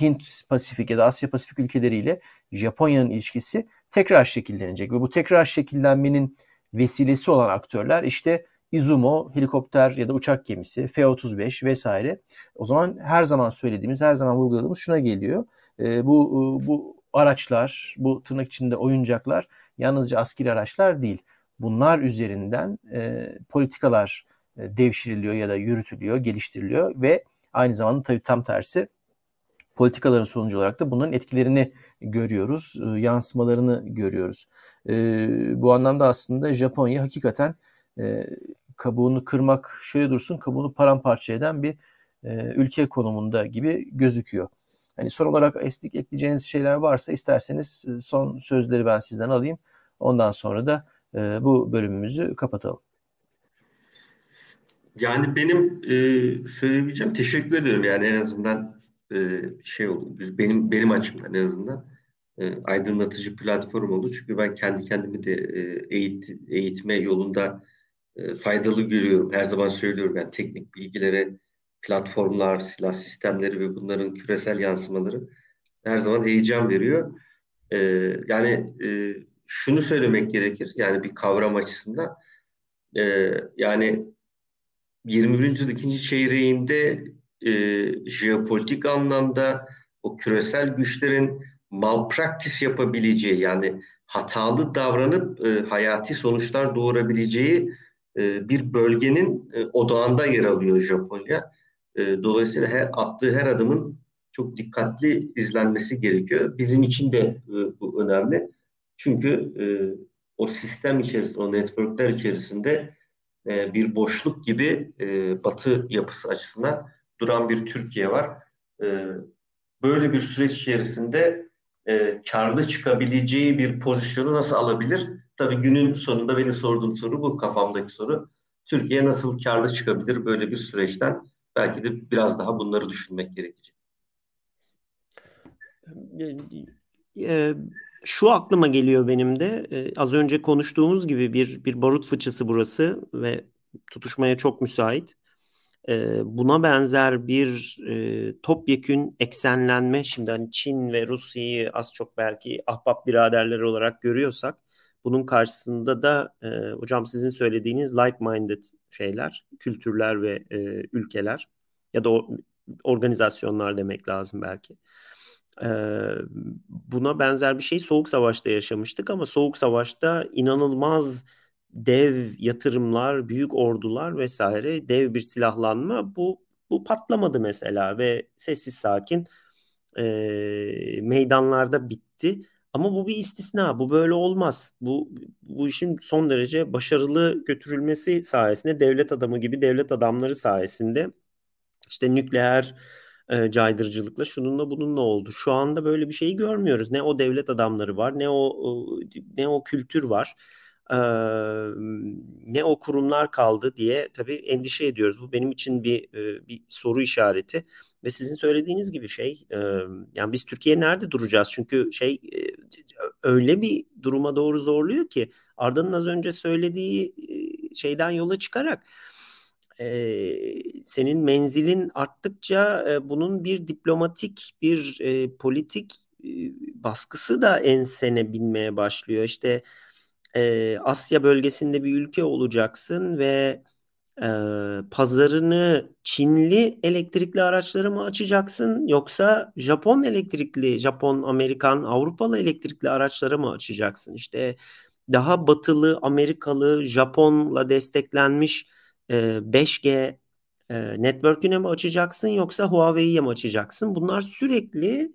[SPEAKER 1] Hint Pasifik ya da Asya Pasifik ülkeleriyle Japonya'nın ilişkisi tekrar şekillenecek ve bu tekrar şekillenmenin vesilesi olan aktörler işte Izumo helikopter ya da uçak gemisi, F-35 vesaire. O zaman her zaman söylediğimiz, her zaman vurguladığımız şuna geliyor. E, bu bu araçlar, bu tırnak içinde oyuncaklar yalnızca askeri araçlar değil. Bunlar üzerinden e, politikalar e, devşiriliyor ya da yürütülüyor, geliştiriliyor ve aynı zamanda tabii tam tersi politikaların sonucu olarak da bunların etkilerini görüyoruz, e, yansımalarını görüyoruz. E, bu anlamda aslında Japonya hakikaten e, kabuğunu kırmak şöyle dursun, kabuğunu paramparça eden bir e, ülke konumunda gibi gözüküyor. Hani son olarak esnik ekleyeceğiniz şeyler varsa isterseniz e, son sözleri ben sizden alayım. Ondan sonra da e, bu bölümümüzü kapatalım.
[SPEAKER 2] Yani benim e, söyleyebileceğim teşekkür ediyorum yani en azından e, şey oldu. Biz benim benim açımdan en azından e, aydınlatıcı platform oldu. Çünkü ben kendi kendimi de e, eğit, eğitme yolunda e, faydalı görüyorum. Her zaman söylüyorum yani teknik bilgilere platformlar, silah sistemleri ve bunların küresel yansımaları her zaman heyecan veriyor. E, yani e, şunu söylemek gerekir yani bir kavram açısından e, yani 21. yüzyıl ikinci çeyreğinde e, jeopolitik anlamda o küresel güçlerin malpraktis yapabileceği yani hatalı davranıp e, hayati sonuçlar doğurabileceği e, bir bölgenin e, odağında yer alıyor Japonya. E, dolayısıyla her attığı her adımın çok dikkatli izlenmesi gerekiyor. Bizim için de e, bu önemli. Çünkü o sistem içerisinde, o networkler içerisinde bir boşluk gibi Batı yapısı açısından duran bir Türkiye var. Böyle bir süreç içerisinde e, karlı çıkabileceği bir pozisyonu nasıl alabilir? Tabii günün sonunda benim sorduğum soru bu kafamdaki soru. Türkiye nasıl karlı çıkabilir böyle bir süreçten? Belki de biraz daha bunları düşünmek gerekecek.
[SPEAKER 3] Ee, şu aklıma geliyor benim de ee, az önce konuştuğumuz gibi bir bir barut fıçısı burası ve tutuşmaya çok müsait. e, buna benzer bir e, topyekün eksenlenme şimdi hani Çin ve Rusya'yı az çok belki ahbap biraderler olarak görüyorsak bunun karşısında da e, hocam sizin söylediğiniz like-minded şeyler, kültürler ve e, ülkeler ya da o, organizasyonlar demek lazım belki. E, buna benzer bir şey Soğuk Savaş'ta yaşamıştık ama Soğuk Savaş'ta inanılmaz dev yatırımlar, büyük ordular vesaire, dev bir silahlanma bu bu patlamadı mesela ve sessiz sakin e, meydanlarda bitti. Ama bu bir istisna. Bu böyle olmaz. Bu bu işin son derece başarılı götürülmesi sayesinde devlet adamı gibi devlet adamları sayesinde işte nükleer e, caydırıcılıkla şununla bununla oldu. Şu anda böyle bir şeyi görmüyoruz. Ne o devlet adamları var, ne o ne o kültür var ne o kurumlar kaldı diye tabii endişe ediyoruz. Bu benim için bir bir soru işareti ve sizin söylediğiniz gibi şey yani biz Türkiye nerede duracağız? Çünkü şey öyle bir duruma doğru zorluyor ki Arda'nın az önce söylediği şeyden yola çıkarak senin menzilin arttıkça bunun bir diplomatik bir politik baskısı da ensene binmeye başlıyor. İşte e, Asya bölgesinde bir ülke olacaksın ve e, pazarını Çinli elektrikli araçları mı açacaksın yoksa Japon elektrikli, Japon, Amerikan, Avrupalı elektrikli araçları mı açacaksın? İşte daha batılı, Amerikalı, Japonla desteklenmiş e, 5G e, network'üne mi açacaksın yoksa Huawei'ye mi açacaksın? Bunlar sürekli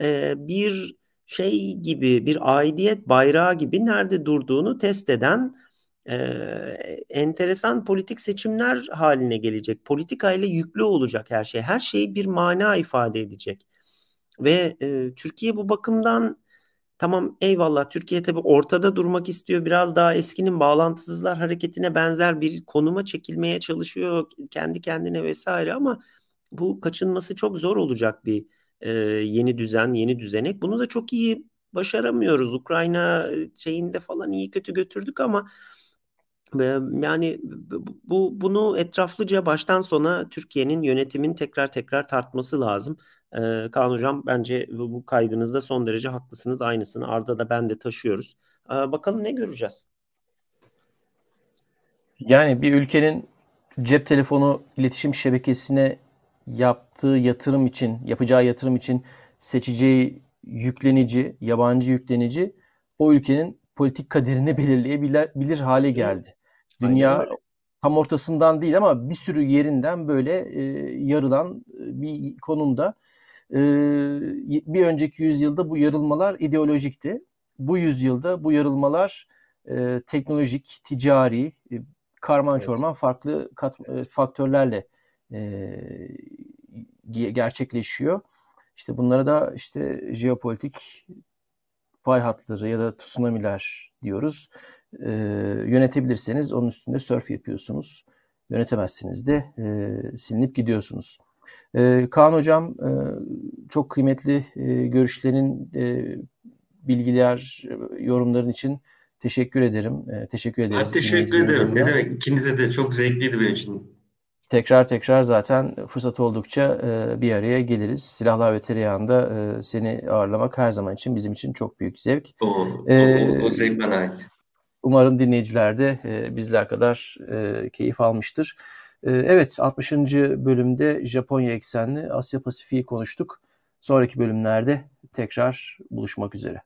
[SPEAKER 3] e, bir şey gibi bir aidiyet bayrağı gibi nerede durduğunu test eden e, enteresan politik seçimler haline gelecek. Politika ile yüklü olacak her şey. Her şey bir mana ifade edecek. Ve e, Türkiye bu bakımdan tamam eyvallah Türkiye tabi ortada durmak istiyor. Biraz daha eskinin bağlantısızlar hareketine benzer bir konuma çekilmeye çalışıyor kendi kendine vesaire ama bu kaçınması çok zor olacak bir e, yeni düzen, yeni düzenek. Bunu da çok iyi başaramıyoruz. Ukrayna şeyinde falan iyi kötü götürdük ama yani bu bunu etraflıca baştan sona Türkiye'nin yönetimin tekrar tekrar tartması lazım. Ee, Kaan Hocam bence bu kaydınızda son derece haklısınız. Aynısını Arda da ben de taşıyoruz. Ee, bakalım ne göreceğiz?
[SPEAKER 1] Yani bir ülkenin cep telefonu iletişim şebekesine yaptığı yatırım için, yapacağı yatırım için seçeceği yüklenici, yabancı yüklenici o ülkenin politik kaderini belirleyebilir hale geldi. Dünya tam ortasından değil ama bir sürü yerinden böyle e, yarılan e, bir konumda. E, bir önceki yüzyılda bu yarılmalar ideolojikti. Bu yüzyılda bu yarılmalar e, teknolojik, ticari, e, karman çorman farklı kat, e, faktörlerle e, gerçekleşiyor. İşte bunlara da işte jeopolitik pay hatları ya da tsunamiler diyoruz. E, yönetebilirseniz onun üstünde surf yapıyorsunuz. Yönetemezseniz de e, silinip gidiyorsunuz. E, Kaan Hocam e, çok kıymetli e, görüşlerin, e, bilgiler, yorumların için teşekkür ederim. E, teşekkür ederiz.
[SPEAKER 2] Ben teşekkür ederim. Ne demek? İkinize de çok zevkliydi benim için
[SPEAKER 1] tekrar tekrar zaten fırsat oldukça e, bir araya geliriz. Silahlar ve Tereyağı'nda e, seni ağırlamak her zaman için bizim için çok büyük zevk.
[SPEAKER 2] O, o, e, o zevk bana ait.
[SPEAKER 1] Umarım dinleyiciler de e, bizler kadar e, keyif almıştır. E, evet 60. bölümde Japonya eksenli Asya Pasifik'i konuştuk. Sonraki bölümlerde tekrar buluşmak üzere.